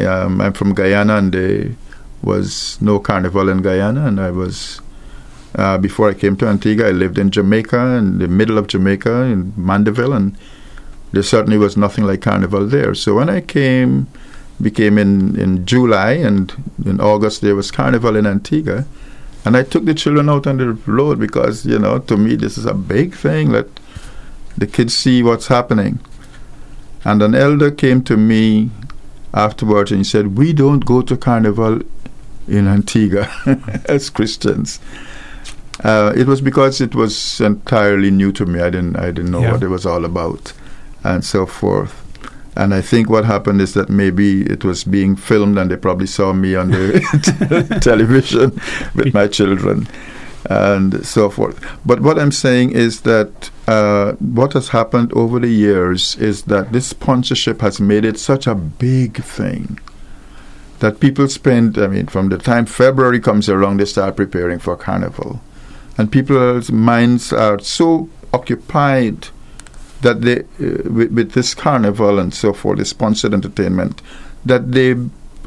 Um, I'm from Guyana, and there was no carnival in Guyana, and I was uh, before I came to Antigua, I lived in Jamaica, in the middle of Jamaica, in Mandeville, and there certainly was nothing like Carnival there. So when I came, became in, in July, and in August there was Carnival in Antigua, and I took the children out on the road because, you know, to me this is a big thing. Let the kids see what's happening. And an elder came to me afterwards and he said, We don't go to Carnival in Antigua *laughs* as Christians. Uh, it was because it was entirely new to me. I didn't I didn't know yeah. what it was all about, and so forth. And I think what happened is that maybe it was being filmed and they probably saw me on the *laughs* *laughs* television with my children and so forth. But what I'm saying is that uh, what has happened over the years is that this sponsorship has made it such a big thing that people spend, I mean, from the time February comes around, they start preparing for Carnival. And people's minds are so occupied that they, uh, with, with, this Carnival and so forth, the sponsored entertainment, that they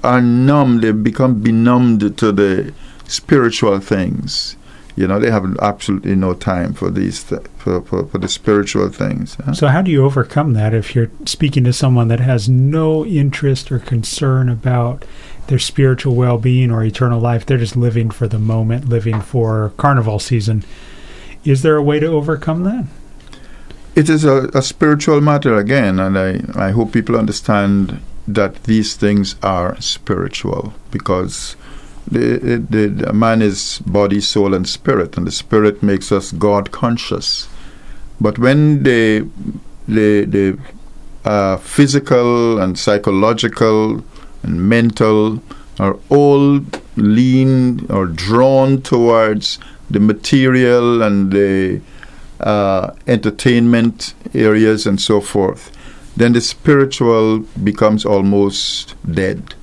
are numb, they become benumbed to the spiritual things you know they have absolutely no time for these th- for, for, for, the spiritual things huh? so how do you overcome that if you're speaking to someone that has no interest or concern about their spiritual well-being or eternal life they're just living for the moment living for carnival season is there a way to overcome that it is a, a spiritual matter again and I, I hope people understand that these things are spiritual because the, the, the, man is body, soul, and spirit, and the spirit makes us God conscious. But when the the, the uh, physical and psychological and mental are all lean or drawn towards the material and the uh, entertainment areas and so forth, then the spiritual becomes almost dead.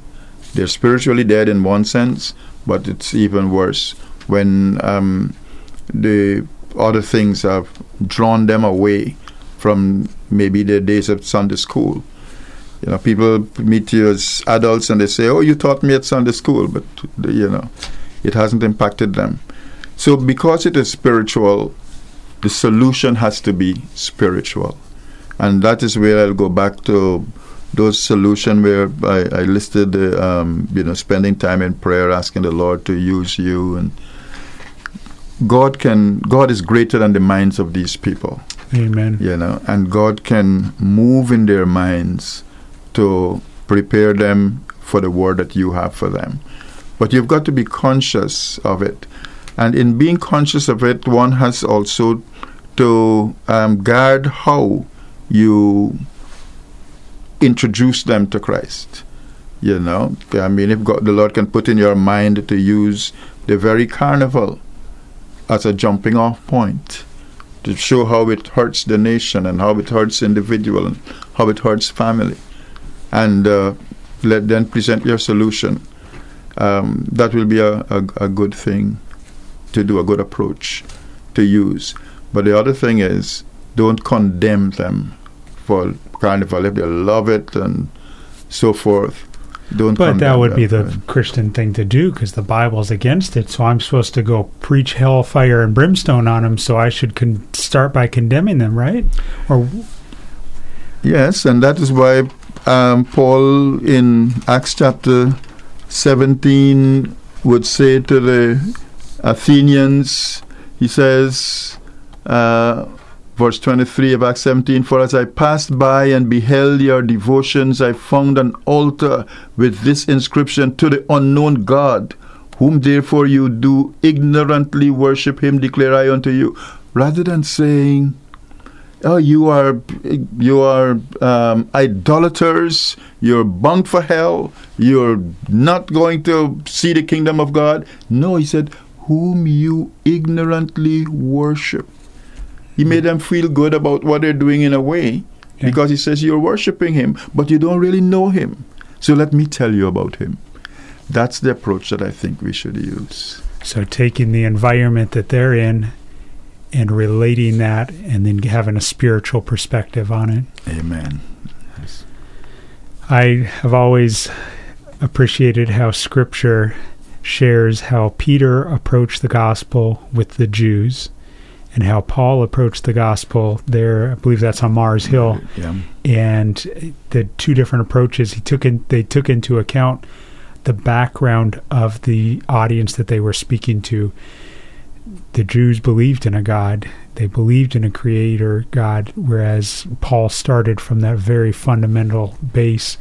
They're spiritually dead in one sense, but it's even worse when um, the other things have drawn them away from maybe the days of Sunday school. You know, people meet you as adults and they say, "Oh, you taught me at Sunday school," but you know, it hasn't impacted them. So, because it is spiritual, the solution has to be spiritual, and that is where I'll go back to those solution where I, I listed, uh, um, you know, spending time in prayer, asking the Lord to use you, and God can. God is greater than the minds of these people. Amen. You know, and God can move in their minds to prepare them for the word that you have for them. But you've got to be conscious of it, and in being conscious of it, one has also to um, guard how you introduce them to Christ. You know, I mean, if God, the Lord can put in your mind to use the very carnival as a jumping off point to show how it hurts the nation and how it hurts individual and how it hurts family, and uh, let then present your solution. Um, that will be a, a, a good thing to do, a good approach to use. But the other thing is, don't condemn them for carnival if they love it and so forth. Don't but that would be the. Christian thing to do because the Bible's against it. So I'm supposed to go preach hellfire and brimstone on them. So I should con- start by condemning them, right? Or yes, and that is why um, Paul in Acts chapter 17 would say to the Athenians, he says. Uh, Verse 23 of Acts 17 For as I passed by and beheld your devotions, I found an altar with this inscription to the unknown God, whom therefore you do ignorantly worship him, declare I unto you. Rather than saying, Oh, you are you are um, idolaters. You're bound for hell. You're not going to see the kingdom of God. No, he said, whom you ignorantly worship. He made them feel good about what they're doing in a way yeah. because he says you're worshiping him, but you don't really know him. So let me tell you about him. That's the approach that I think we should use. So taking the environment that they're in and relating that and then having a spiritual perspective on it. Amen. Yes. I have always appreciated how scripture shares how Peter approached the gospel with the Jews and how Paul approached the gospel there. I believe that's on Mars Hill. Yeah. And the two different approaches he took in, they took into account the background of the audience that they were speaking to. The Jews believed in a God. They believed in a creator God, whereas Paul started from that very fundamental base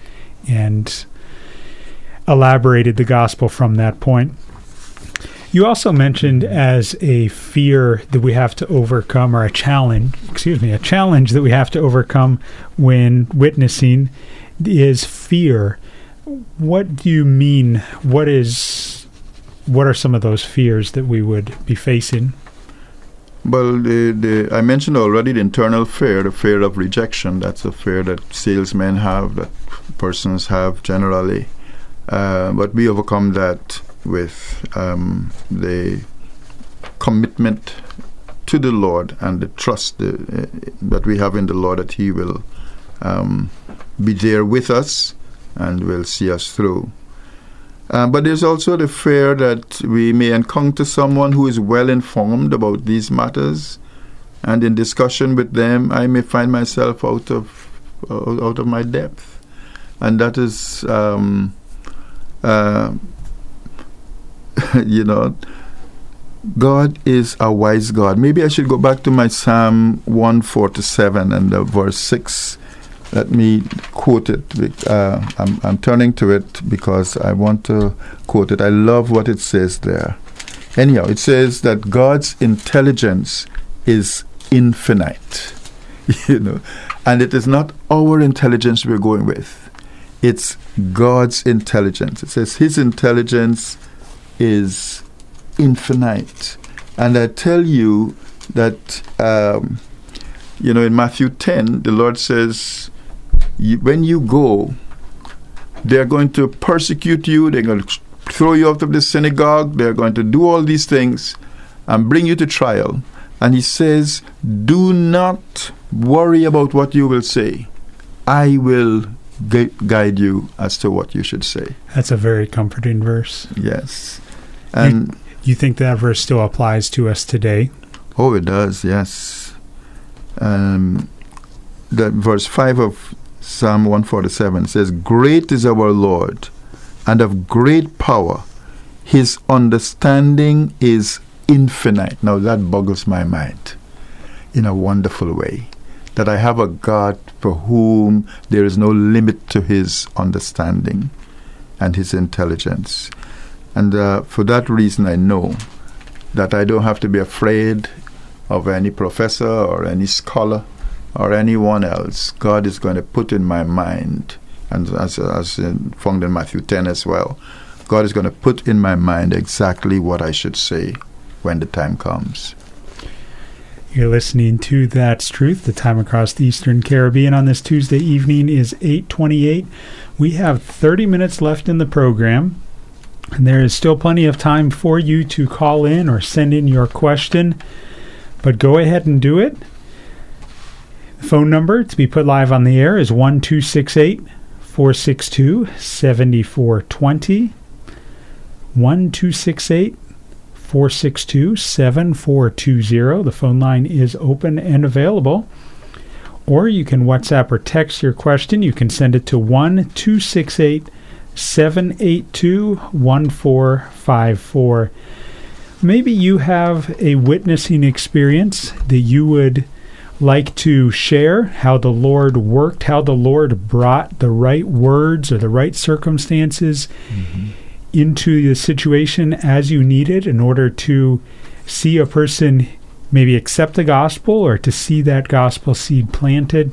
and elaborated the gospel from that point. You also mentioned as a fear that we have to overcome, or a challenge, excuse me, a challenge that we have to overcome when witnessing is fear. What do you mean? What is, what are some of those fears that we would be facing? Well, the, the, I mentioned already the internal fear, the fear of rejection. That's a fear that salesmen have, that persons have generally. Uh, but we overcome that with um, the commitment to the Lord and the trust uh, that we have in the Lord that He will um, be there with us and will see us through. Uh, but there's also the fear that we may encounter someone who is well informed about these matters, and in discussion with them, I may find myself out of uh, out of my depth, and that is, um, uh, *laughs* you know, God is a wise God. Maybe I should go back to my Psalm 147 and uh, verse 6 let me quote it. Uh, I'm, I'm turning to it because I want to quote it. I love what it says there. Anyhow, it says that God's intelligence is infinite, *laughs* you know, and it is not our intelligence we're going with. It's God's intelligence. It says His intelligence is infinite, and I tell you that, um, you know, in Matthew 10, the Lord says, you, when you go, they're going to persecute you, they're going to throw you out of the synagogue, they're going to do all these things and bring you to trial. And he says, Do not worry about what you will say. I will gu- guide you as to what you should say. That's a very comforting verse. Yes. And you, you think that verse still applies to us today? Oh, it does, yes. Um, the verse 5 of Psalm 147 says, Great is our Lord, and of great power. His understanding is infinite. Now that boggles my mind in a wonderful way. That I have a God for whom there is no limit to his understanding and his intelligence. And uh, for that reason, I know that I don't have to be afraid of any professor or any scholar or anyone else, God is going to put in my mind, and as, as found in Matthew 10 as well, God is going to put in my mind exactly what I should say when the time comes. You're listening to That's Truth. The time across the Eastern Caribbean on this Tuesday evening is 8:28. We have 30 minutes left in the program, and there is still plenty of time for you to call in or send in your question. But go ahead and do it. The phone number to be put live on the air is 1268 462 7420. 1268 462 7420. The phone line is open and available. Or you can WhatsApp or text your question. You can send it to 1268 782 1454. Maybe you have a witnessing experience that you would like to share how the Lord worked, how the Lord brought the right words or the right circumstances mm-hmm. into the situation as you needed in order to see a person maybe accept the gospel or to see that gospel seed planted.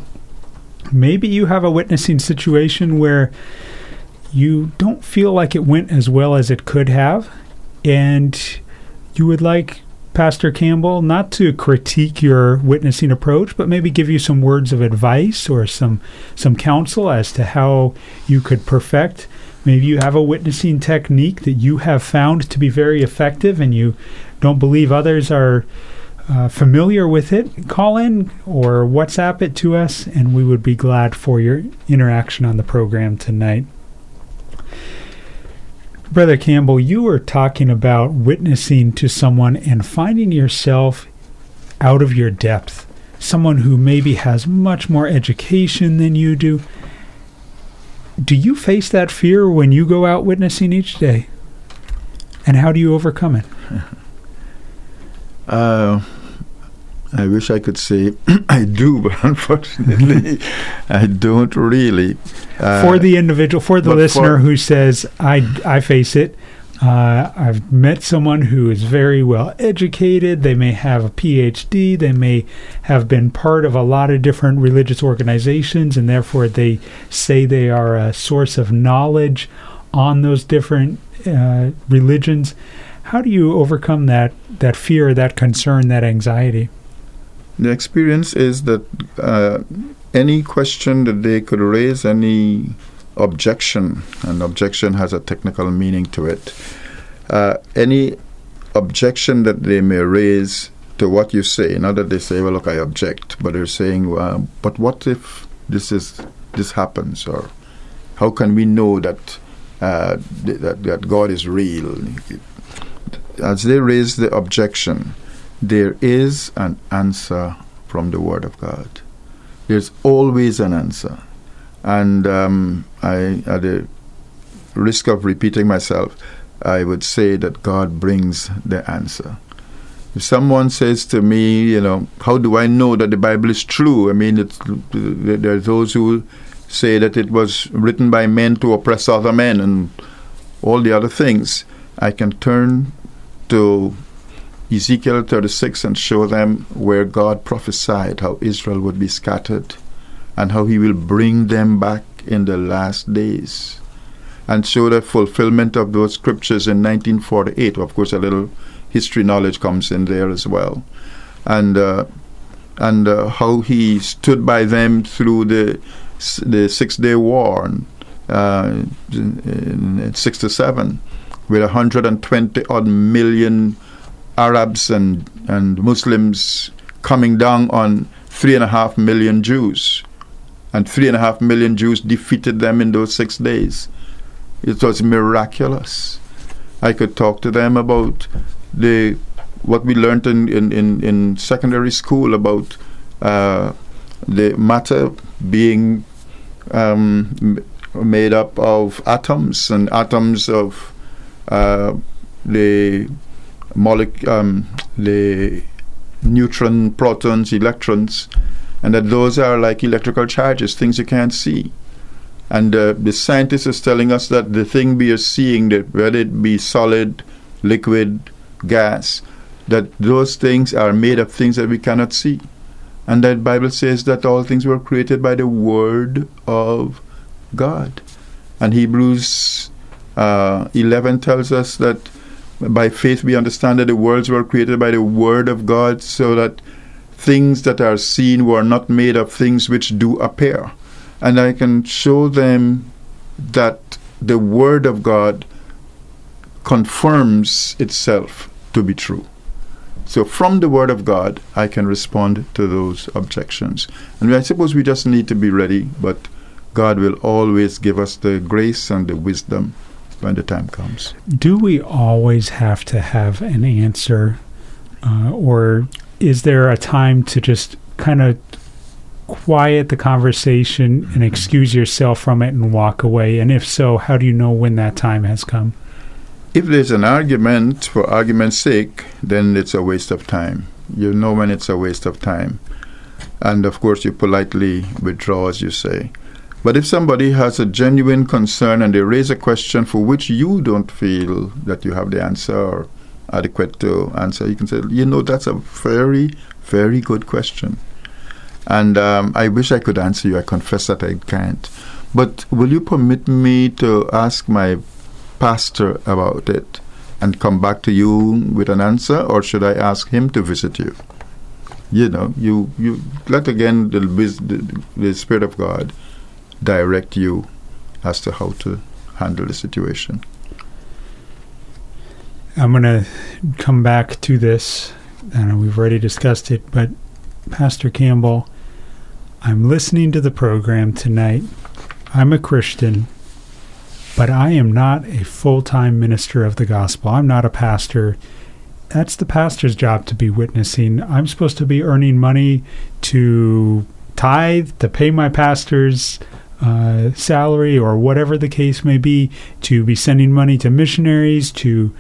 Maybe you have a witnessing situation where you don't feel like it went as well as it could have, and you would like Pastor Campbell, not to critique your witnessing approach, but maybe give you some words of advice or some some counsel as to how you could perfect. Maybe you have a witnessing technique that you have found to be very effective, and you don't believe others are uh, familiar with it. Call in or WhatsApp it to us, and we would be glad for your interaction on the program tonight. Brother Campbell, you were talking about witnessing to someone and finding yourself out of your depth. Someone who maybe has much more education than you do. Do you face that fear when you go out witnessing each day? And how do you overcome it? *laughs* Uh, I wish I could say *clears throat* I do, but *laughs* unfortunately, I don't really. Uh, for the individual, for the listener for who says, I, I face it, Uh, I've met someone who is very well educated. They may have a PhD. They may have been part of a lot of different religious organizations, and therefore they say they are a source of knowledge on those different uh, religions. How do you overcome that that fear, that concern, that anxiety? The experience is that uh, any question that they could raise, any objection, and objection has a technical meaning to it. Uh, any objection that they may raise to what you say, not that they say, "Well, look, I object," but they're saying, "But what if this is this happens?" or "How can we know that uh, that, that God is real?" As they raise the objection, there is an answer from the Word of God. There's always an answer. And um, I, at the risk of repeating myself, I would say that God brings the answer. If someone says to me, you know, how do I know that the Bible is true? I mean, there are those who say that it was written by men to oppress other men and all the other things. I can turn to Ezekiel 36 and show them where God prophesied how Israel would be scattered and how he will bring them back in the last days and show the fulfillment of those scriptures in 1948. Of course, a little history knowledge comes in there as well. And uh, and uh, how he stood by them through the the Six Day War uh, in, in 67 with 120 odd million Arabs and, and Muslims coming down on three and a half million Jews. And three and a half million Jews defeated them in those six days. It was miraculous. I could talk to them about the what we learned in, in, in, in secondary school about uh, the matter being um, made up of atoms and atoms of uh, the molecule, um, the neutron, protons, electrons, and that those are like electrical charges, things you can't see. And uh, the scientist is telling us that the thing we are seeing, that whether it be solid, liquid, gas, that those things are made of things that we cannot see. And that Bible says that all things were created by the word of God. And Hebrews uh, 11 tells us that by faith we understand that the worlds were created by the word of God, so that things that are seen were not made of things which do appear. And I can show them that the word of God confirms itself to be true. So from the word of God, I can respond to those objections. And I suppose we just need to be ready, but God will always give us the grace and the wisdom when the time comes. Do we always have to have an answer, uh, or is there a time to just kind of quiet the conversation and excuse yourself from it and walk away? And if so, how do you know when that time has come? If there's an argument for argument's sake, then it's a waste of time. You know when it's a waste of time. And of course, you politely withdraw, as you say. But if somebody has a genuine concern and they raise a question for which you don't feel that you have the answer or adequate to answer, you can say, you know, that's a very, very good question. And um, I wish I could answer you. I confess that I can't. But will you permit me to ask my pastor about it and come back to you with an answer, or should I ask him to visit you? You know, you, you let again the, the, the Spirit of God direct you as to how to handle the situation. I'm going to come back to this. I know we've already discussed it, but Pastor Campbell, I'm listening to the program tonight. I'm a Christian, but I am not a full time minister of the gospel. I'm not a pastor. That's the pastor's job to be witnessing. I'm supposed to be earning money to tithe, to pay my pastors, uh, salary or whatever the case may be, to be sending money to missionaries, to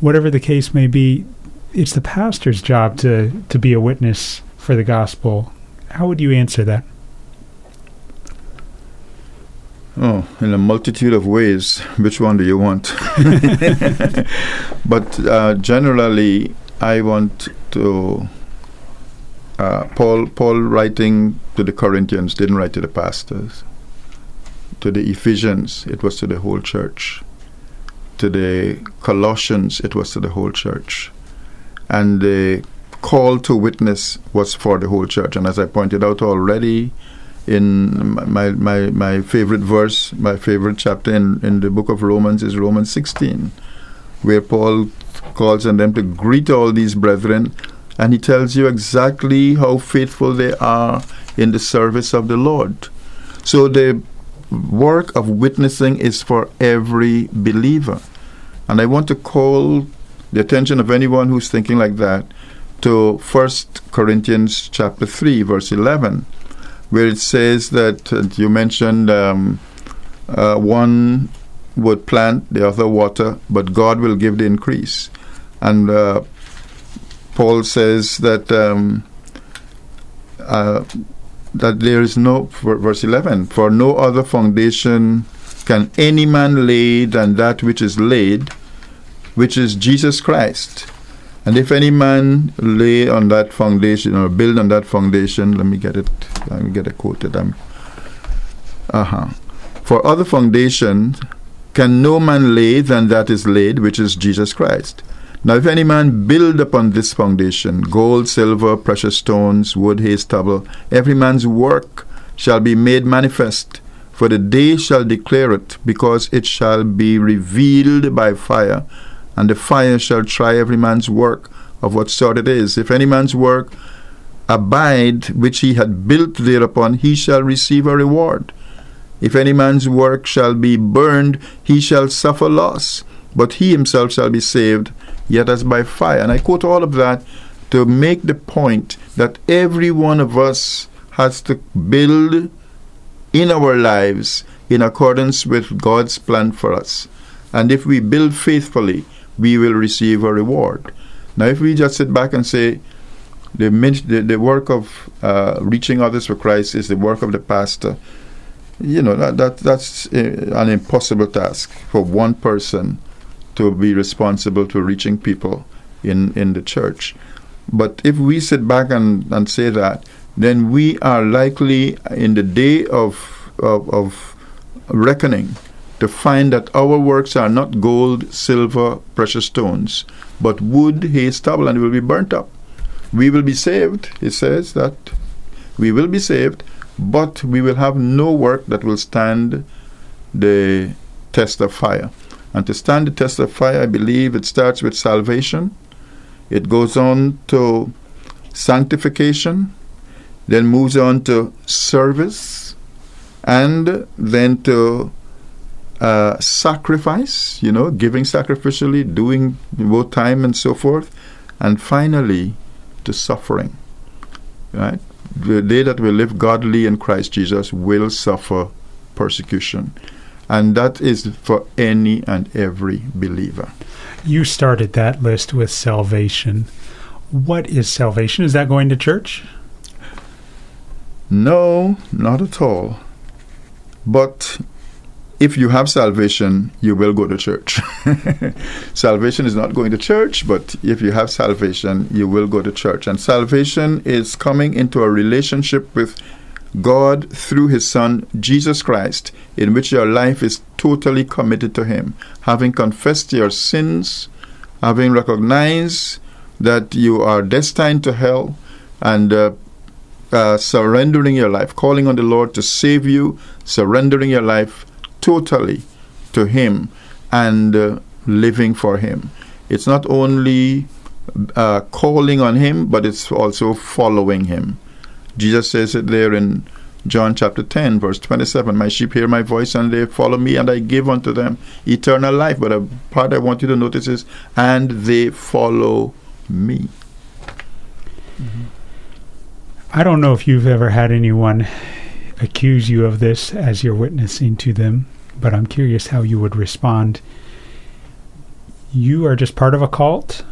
whatever the case may be. It's the pastor's job to, to be a witness for the gospel. How would you answer that? Oh, in a multitude of ways. Which one do you want? *laughs* *laughs* but uh, generally, I want to. Uh, Paul, Paul, writing to the Corinthians, didn't write to the pastors. To the Ephesians, it was to the whole church. To the Colossians, it was to the whole church. And the call to witness was for the whole church. And as I pointed out already, in my, my, my favorite verse, my favorite chapter in, in the book of Romans is Romans 16, where Paul calls on them to greet all these brethren, and he tells you exactly how faithful they are in the service of the Lord. So the work of witnessing is for every believer. And I want to call the attention of anyone who's thinking like that to 1 Corinthians chapter 3 verse 11 where it says that uh, you mentioned um, uh, one would plant, the other water, but God will give the increase. And uh, Paul says that um, uh, that there is no verse eleven for no other foundation can any man lay than that which is laid, which is Jesus Christ. And if any man lay on that foundation or build on that foundation, let me get it, let me get it quoted. Um, uh-huh. For other foundation can no man lay than that is laid, which is Jesus Christ. Now, if any man build upon this foundation gold, silver, precious stones, wood, hay, stubble, every man's work shall be made manifest, for the day shall declare it, because it shall be revealed by fire and the fire shall try every man's work of what sort it is. If any man's work abide which he had built thereupon, he shall receive a reward. If any man's work shall be burned, he shall suffer loss, but he himself shall be saved, yet as by fire. And I quote all of that to make the point that every one of us has to build in our lives in accordance with God's plan for us. And if we build faithfully, we will receive a reward. Now, if we just sit back and say, the, the, the work of uh, reaching others for Christ is the work of the pastor, you know, that, that that's an impossible task for one person to be responsible to reaching people in, in the church. But if we sit back and, and say that, then we are likely in the day of, of, of reckoning to find that our works are not gold, silver, precious stones, but wood, hay, stubble, and will be burnt up. We will be saved, it says that we will be saved, but we will have no work that will stand the test of fire. And to stand the test of fire, I believe it starts with salvation, it goes on to sanctification, then moves on to service, and then to uh, sacrifice, you know, giving sacrificially, doing both time and so forth, and finally to suffering. Right? The day that we live godly in Christ Jesus will suffer persecution. And that is for any and every believer. You started that list with salvation. What is salvation? Is that going to church? No, not at all. But if you have salvation, you will go to church. *laughs* salvation is not going to church, but if you have salvation, you will go to church. And salvation is coming into a relationship with God through His Son, Jesus Christ, in which your life is totally committed to Him. Having confessed your sins, having recognized that you are destined to hell, and uh, uh, surrendering your life, calling on the Lord to save you, surrendering your life totally to Him and uh, living for Him. It's not only uh, calling on Him, but it's also following Him. Jesus says it there in John chapter 10, verse 27 My sheep hear my voice and they follow me, and I give unto them eternal life. But a part I want you to notice is, and they follow me. Mm-hmm. I don't know if you've ever had anyone accuse you of this as you're witnessing to them, but I'm curious how you would respond. You are just part of a cult.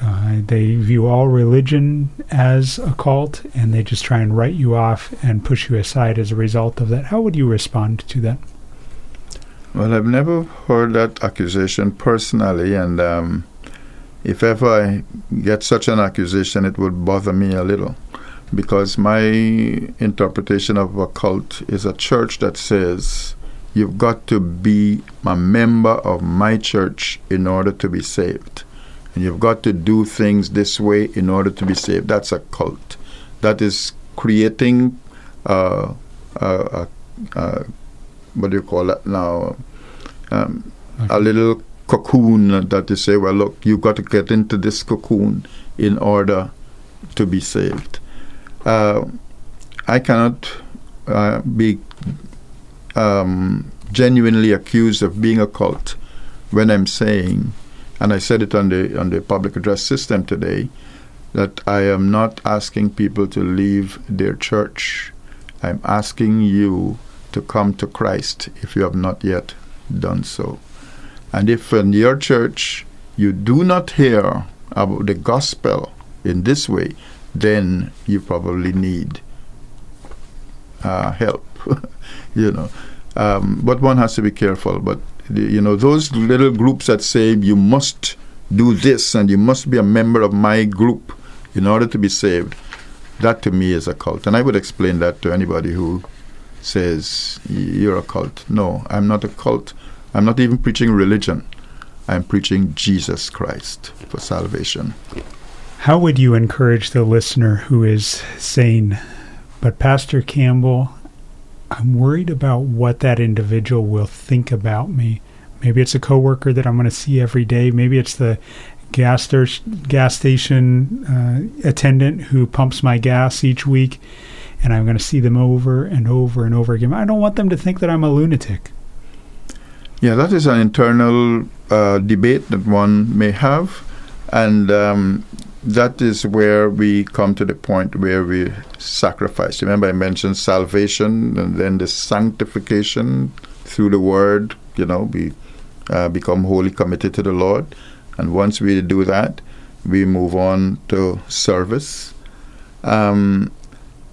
Uh, they view all religion as a cult, and they just try and write you off and push you aside as a result of that. How would you respond to that? Well, I've never heard that accusation personally, and um, if ever I get such an accusation, it would bother me a little because my interpretation of a cult is a church that says you've got to be a member of my church in order to be saved. And you've got to do things this way in order to be saved. That's a cult. That is creating uh, what do you call that now? Um. A little cocoon that you say, well, look, you've got to get into this cocoon in order to be saved. Uh, I cannot uh, be um, genuinely accused of being a cult when I'm saying, and I said it on the on the public address system today, that I am not asking people to leave their church. I'm asking you to come to Christ if you have not yet done so. And if in your church you do not hear about the gospel in this way, then you probably need uh, help. *laughs* you know, um, but one has to be careful. But you know, those little groups that say you must do this and you must be a member of my group in order to be saved, that to me is a cult. And I would explain that to anybody who says you're a cult. No, I'm not a cult. I'm not even preaching religion. I'm preaching Jesus Christ for salvation. How would you encourage the listener who is saying, but Pastor Campbell, I'm worried about what that individual will think about me? Maybe it's a coworker that I'm going to see every day. Maybe it's the gas, gas station uh, attendant who pumps my gas each week, and I'm going to see them over and over and over again. I don't want them to think that I'm a lunatic. Yeah, that is an internal uh, debate that one may have. And um, that is where we come to the point where we sacrifice. Remember, I mentioned salvation and then the sanctification through the word, you know, we uh, become wholly committed to the Lord. And once we do that, we move on to service um,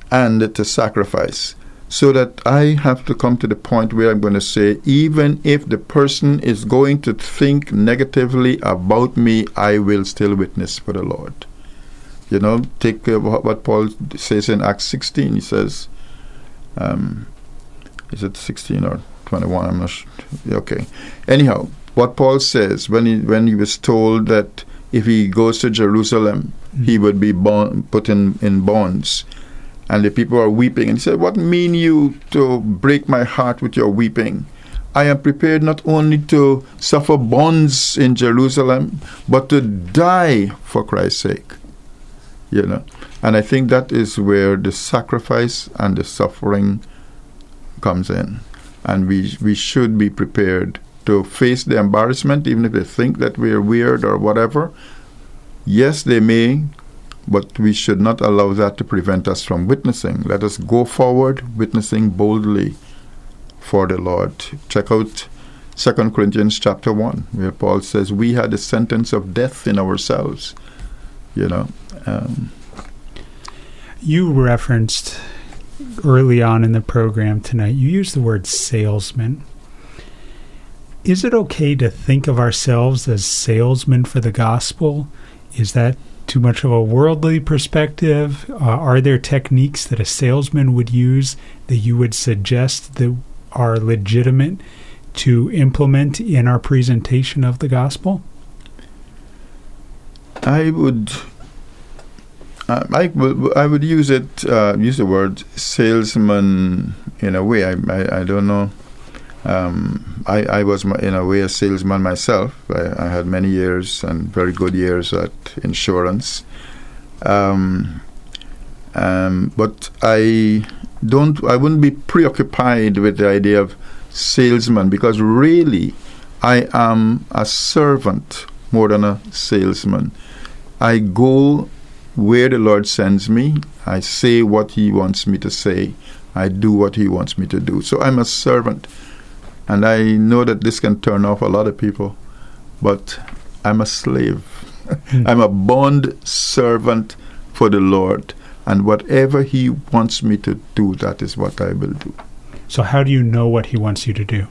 and to sacrifice. So that I have to come to the point where I'm going to say, even if the person is going to think negatively about me, I will still witness for the Lord. You know, take uh, what Paul says in Acts 16. He says, um, is it 16 or 21? I'm not sure. Okay. Anyhow, what Paul says when he when he was told that if he goes to Jerusalem, mm-hmm. he would be bond, put in, in bonds. And the people are weeping. And he said, What mean you to break my heart with your weeping? I am prepared not only to suffer bonds in Jerusalem, but to die for Christ's sake you know. And I think that is where the sacrifice and the suffering comes in. And we we should be prepared to face the embarrassment, even if they think that we're weird or whatever. Yes, they may, but we should not allow that to prevent us from witnessing. Let us go forward, witnessing boldly for the Lord. Check out 2 Corinthians chapter 1, where Paul says, We had a sentence of death in ourselves. You know, um, you referenced early on in the program tonight, you used the word salesman. Is it okay to think of ourselves as salesmen for the gospel? Is that too much of a worldly perspective? Uh, are there techniques that a salesman would use that you would suggest that are legitimate to implement in our presentation of the gospel? I would I, would, I would use it, uh, use the word salesman in a way. I, I, I don't know. Um, I, I was, in a way, a salesman myself. I, I, had many years and very good years at insurance. Um, um, but I don't, I wouldn't be preoccupied with the idea of salesman because really I am a servant more than a salesman. I go where the Lord sends me, I say what He wants me to say. I do what He wants me to do. So I'm a servant. And I know that this can turn off a lot of people, but I'm a slave. Hmm. *laughs* I'm a bond servant for the Lord. And whatever He wants me to do, that is what I will do. So, how do you know what He wants you to do?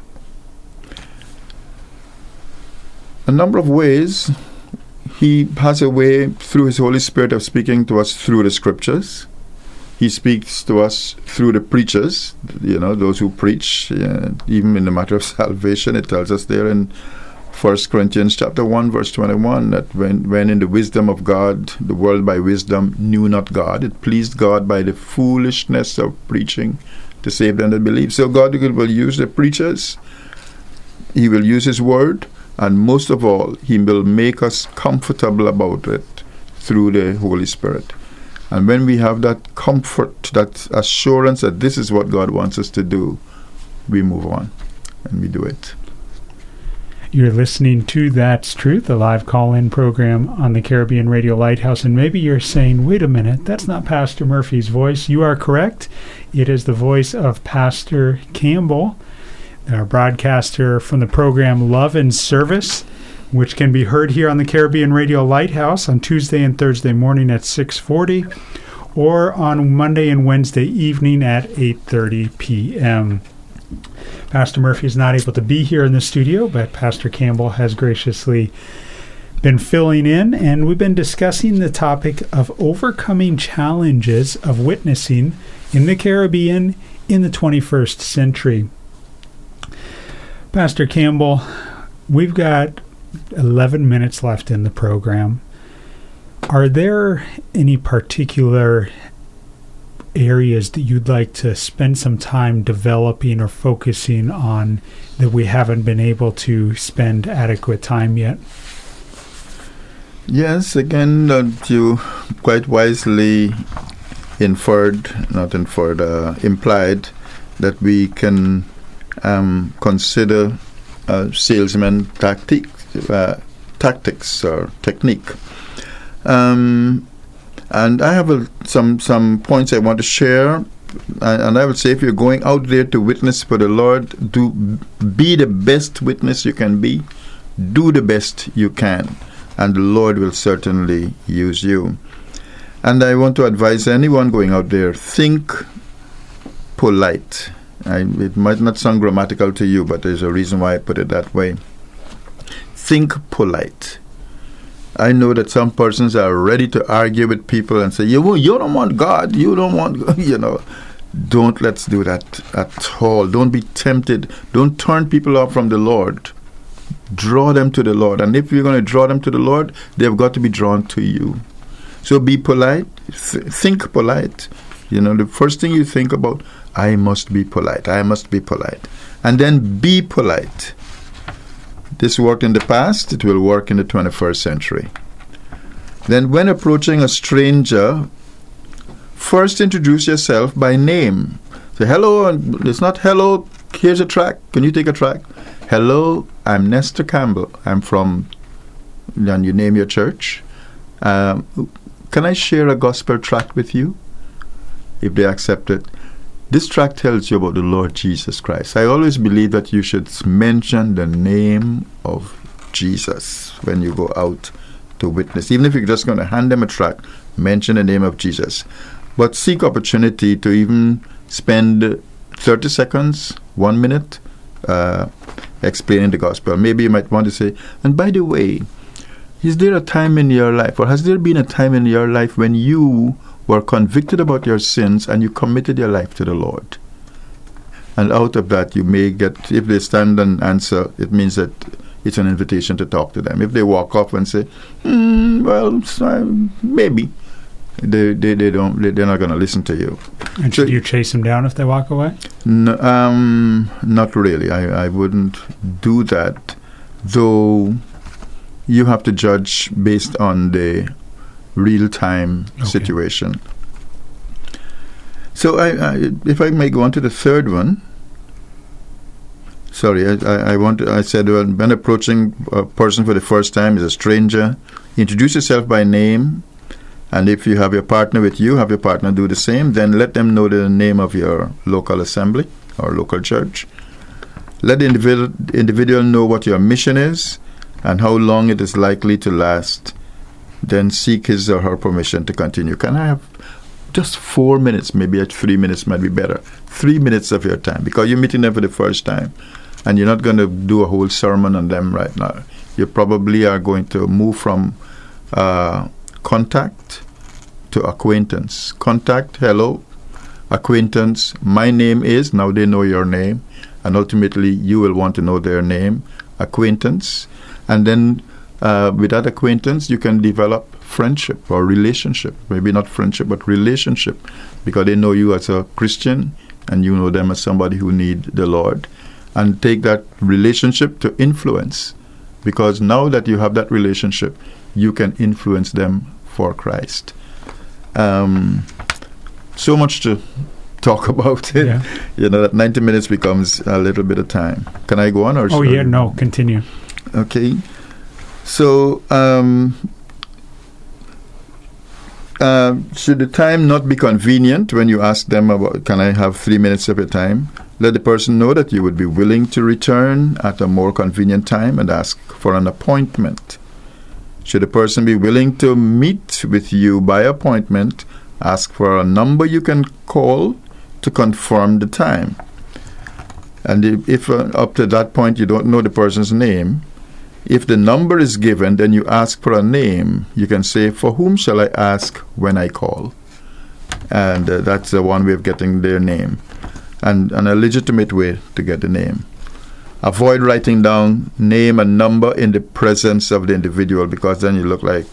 A number of ways. He has a way through His Holy Spirit of speaking to us through the Scriptures. He speaks to us through the preachers, you know, those who preach. Uh, even in the matter of *laughs* salvation, it tells us there in First Corinthians chapter one, verse twenty-one, that when, when in the wisdom of God, the world by wisdom knew not God, it pleased God by the foolishness of preaching to save them that believe. So God will use the preachers. He will use His word, and most of all, He will make us comfortable about it through the Holy Spirit. And when we have that comfort, that assurance that this is what God wants us to do, we move on and we do it. You're listening to That's Truth, a live call in program on the Caribbean Radio Lighthouse. And maybe you're saying, wait a minute, that's not Pastor Murphy's voice. You are correct. It is the voice of Pastor Campbell, our broadcaster from the program Love and Service which can be heard here on the Caribbean Radio Lighthouse on Tuesday and Thursday morning at 6:40 or on Monday and Wednesday evening at 8:30 p.m. Pastor Murphy is not able to be here in the studio, but Pastor Campbell has graciously been filling in, and we've been discussing the topic of overcoming challenges of witnessing in the Caribbean in the 21st century. Pastor Campbell, we've got 11 minutes left in the program. Are there any particular areas that you'd like to spend some time developing or focusing on that we haven't been able to spend adequate time yet? Yes, again, you quite wisely inferred, not inferred, uh, implied that we can um, consider uh, salesman tactics uh, tactics or technique. Um, and I have a, some some points I want to share, and, I would say if you're going out there to witness for the Lord, do be the best witness you can be, do the best you can, and the Lord will certainly use you. And I want to advise anyone going out there: think polite. I, it might not sound grammatical to you, but there's a reason why I put it that way think polite. I know that some persons are ready to argue with people and say, you, you don't want God, you don't want, *laughs* you know. Don't let's do that at all. Don't be tempted. Don't turn people off from the Lord. Draw them to the Lord. And if you're going to draw them to the Lord, they've got to be drawn to you. So be polite. Th- think polite. You know, the first thing you think about, I must be polite. I must be polite. And then be polite. This worked in the past, it will work in the 21st century. Then, when approaching a stranger, first introduce yourself by name. Say, hello, and it's not hello, here's a track, can you take a track? Hello, I'm Nestor Campbell. I'm from, and you name your church. Um, can I share a gospel tract with you? If they accept it, this track tells you about the Lord Jesus Christ. I always believe that you should mention the name of Jesus when you go out to witness. Even if you're just going to hand them a tract, mention the name of Jesus. But seek opportunity to even spend 30 seconds, one minute, uh, explaining the gospel. Maybe you might want to say, and by the way, is there a time in your life, or has there been a time in your life when you were convicted about your sins and you committed your life to the Lord. And out of that, you may get, if they stand and answer, it means that it's an invitation to talk to them. If they walk off and say, mm, well, maybe, they, they, they don't, they, they're not going to listen to you. And should so, you chase them down if they walk away? No, um, not really. I, I wouldn't do that, though you have to judge based on the real time okay. situation. So, I, I, if I may go on to the third one. Sorry, I, I, want. To, I said when approaching a person for the first time is a stranger, introduce yourself by name, and if you have your partner with you, have your partner do the same. Then let them know the name of your local assembly or local church. Let the individual, individual know what your mission is and how long it is likely to last then seek his or her permission to continue. Can I have just four minutes, maybe at three minutes might be better. Three minutes of your time because you're meeting them for the first time and you're not going to do a whole sermon on them right now. You probably are going to move from uh, contact to acquaintance. Contact, hello, acquaintance, my name is, now they know your name, and ultimately you will want to know their name, acquaintance, and then uh, with that acquaintance, you can develop friendship or relationship. Maybe not friendship, but relationship, because they know you as a Christian and you know them as somebody who need the Lord, and take that relationship to influence, because now that you have that relationship, you can influence them for Christ. Um, so much to talk *laughs* about it. Yeah. You know that ninety minutes becomes a little bit of time. Can I go on or? Oh yeah, no, continue. Okay. So, um, uh, should the time not be convenient when you ask them about, can I have three minutes of your time? Let the person know that you would be willing to return at a more convenient time and ask for an appointment. Should the person be willing to meet with you by appointment, ask for a number you can call to confirm the time. And if, if uh, up to that point you don't know the person's name, if the number is given, then you ask for a name. You can say, For whom shall I ask when I call? And uh, that's the one way of getting their name, and, and a legitimate way to get the name. Avoid writing down name and number in the presence of the individual because then you look like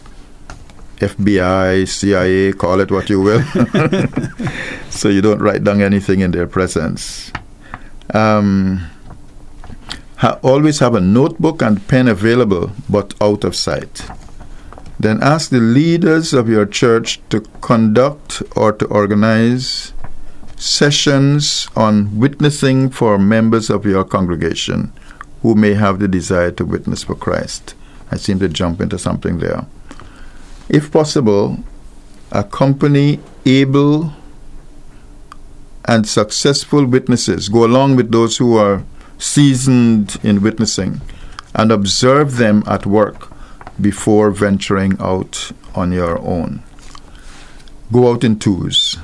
FBI, CIA, call it what you will. *laughs* so you don't write down anything in their presence. Um, ha- always have a notebook and pen available, but out of sight. Then ask the leaders of your church to conduct or to organize sessions on witnessing for members of your congregation who may have the desire to witness for Christ. I seem to jump into something there. If possible, accompany able and successful witnesses. Go along with those who are seasoned in witnessing and observe them at work before venturing out on your own. Go out in twos.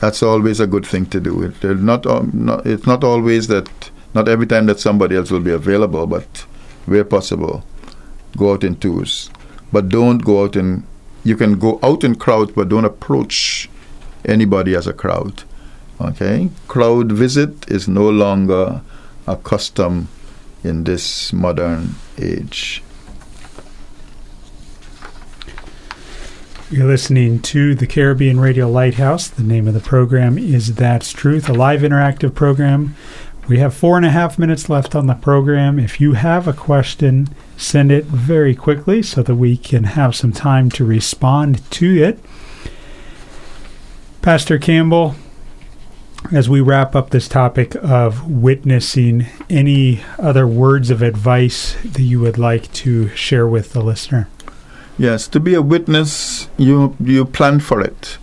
That's always a good thing to do. It, not, um, not, it's not always that, not every time that somebody else will be available, but where possible, go out in twos. But don't go out in, you can go out in crowds, but don't approach anybody as a crowd. Okay? Crowd visit is no longer a custom in this modern age. You're listening to the Caribbean Radio Lighthouse. The name of the program is That's Truth, a live interactive program. We have four and a half minutes left on the program. If you have a question, send it very quickly so that we can have some time to respond to it. Pastor Campbell, as we wrap up this topic of witnessing, any other words of advice that you would like to share with the listener? Yes, to be a witness, you you plan for it,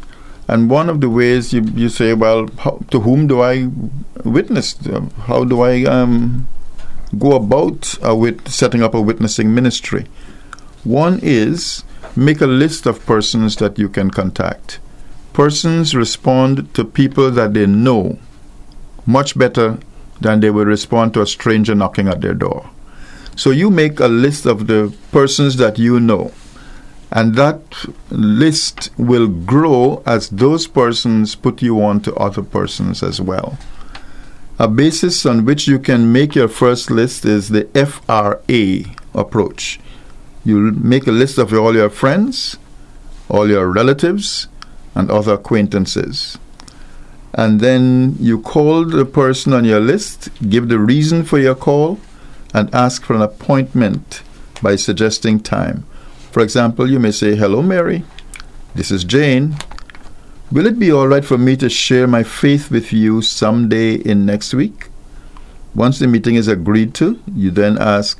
and one of the ways you you say, well, how, to whom do I witness? How do I um, go about a wit- setting up a witnessing ministry? One is make a list of persons that you can contact. Persons respond to people that they know much better than they will respond to a stranger knocking at their door. So you make a list of the persons that you know and that list will grow as those persons put you on to other persons as well. A basis on which you can make your first list is the FRA approach. You make a list of all your friends, all your relatives, and other acquaintances. And then you call the person on your list, give the reason for your call, and ask for an appointment by suggesting time. For example, you may say, Hello, Mary. This is Jane. Will it be all right for me to share my faith with you someday in next week? Once the meeting is agreed to, you then ask,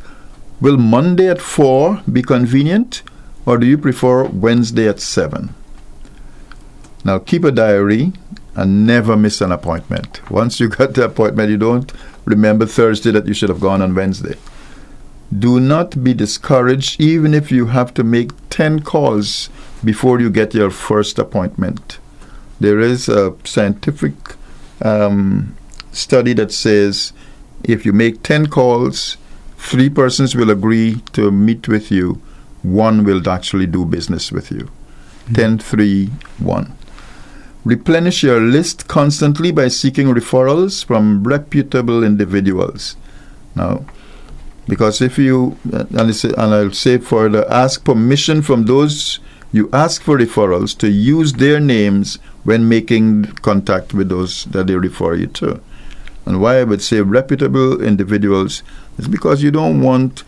Will Monday at 4 be convenient, or do you prefer Wednesday at 7? Now, keep a diary and never miss an appointment. Once you got the appointment, you don't remember Thursday that you should have gone on Wednesday. Do not be discouraged even if you have to make 10 calls before you get your first appointment. There is a scientific um, study that says if you make 10 calls, three persons will agree to meet with you, one will actually do business with you. Mm-hmm. 10, 3, 1. Replenish your list constantly by seeking referrals from reputable individuals. Now, because if you, and, I'll say further, ask permission from those you ask for referrals to use their names when making contact with those that they refer you to. And why I would say reputable individuals is because you don't want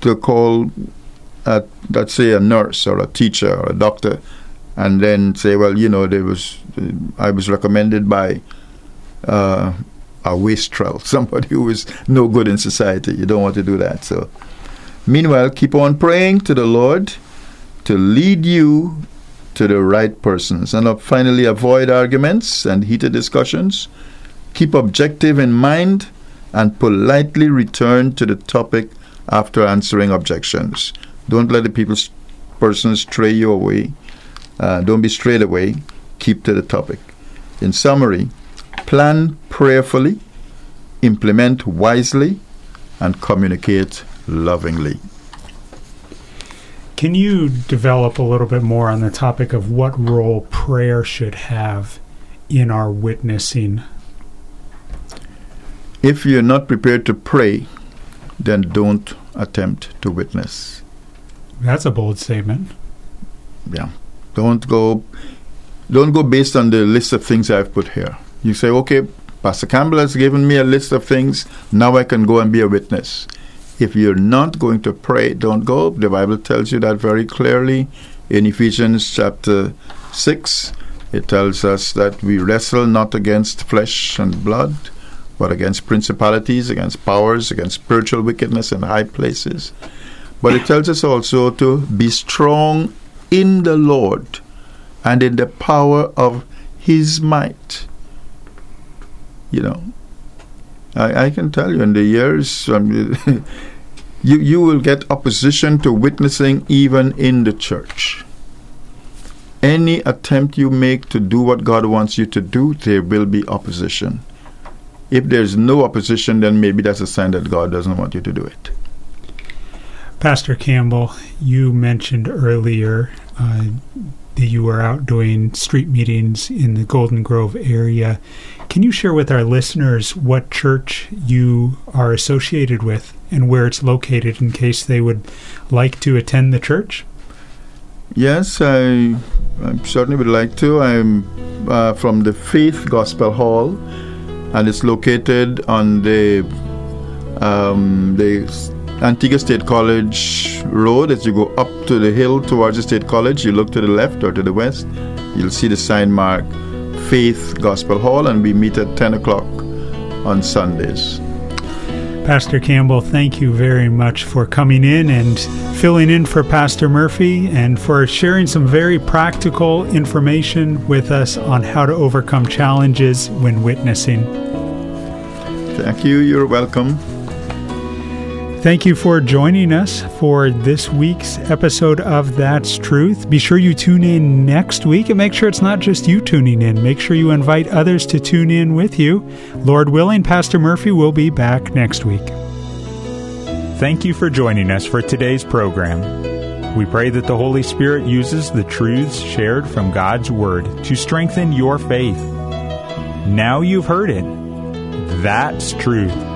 to call, at, let's say, a nurse or a teacher or a doctor and then say, well, you know, there was I was recommended by uh, a wastrel, *laughs* somebody who is no good in society. You don't want to do that. So, meanwhile, keep on praying to the Lord to lead you to the right persons. And uh, finally, avoid arguments and heated discussions. Keep objective in mind and politely return to the topic after answering objections. Don't let the people's person stray you away uh, don't be straight away. Keep to the topic. In summary, plan prayerfully, implement wisely, and communicate lovingly. Can you develop a little bit more on the topic of what role prayer should have in our witnessing? If you're not prepared to pray, then don't attempt to witness. That's a bold statement. Yeah. Don't go don't go based on the list of things I've put here. You say, okay, Pastor Campbell has given me a list of things, now I can go and be a witness. If you're not going to pray, don't go. The Bible tells you that very clearly in Ephesians chapter 6. It tells us that we wrestle not against flesh and blood, but against principalities, against powers, against spiritual wickedness in high places. But it tells us also to be strong in the Lord and in the power of His might. You know, I, I can tell you in the years, um, *laughs* you, you will get opposition to witnessing even in the church. Any attempt you make to do what God wants you to do, there will be opposition. If there's no opposition, then maybe that's a sign that God doesn't want you to do it. Pastor Campbell, you mentioned earlier uh, that you were out doing street meetings in the Golden Grove area. Can you share with our listeners what church you are associated with and where it's located in case they would like to attend the church? Yes, I, I certainly would like to. I'm uh, from the Faith Gospel Hall, and it's located on the um, the Antigua State College Road. As you go up to the hill towards the State College, you look to the left or to the west, you'll see the sign mark Faith Gospel Hall, and we meet at 10 o'clock on Sundays. Pastor Campbell, thank you very much for coming in and filling in for Pastor Murphy and for sharing some very practical information with us on how to overcome challenges when witnessing. Thank you. You're welcome. Thank you for joining us for this week's episode of That's Truth. Be sure you tune in next week and make sure it's not just you tuning in. Make sure you invite others to tune in with you. Lord willing, Pastor Murphy will be back next week. Thank you for joining us for today's program. We pray that the Holy Spirit uses the truths shared from God's Word to strengthen your faith. Now you've heard it. That's truth.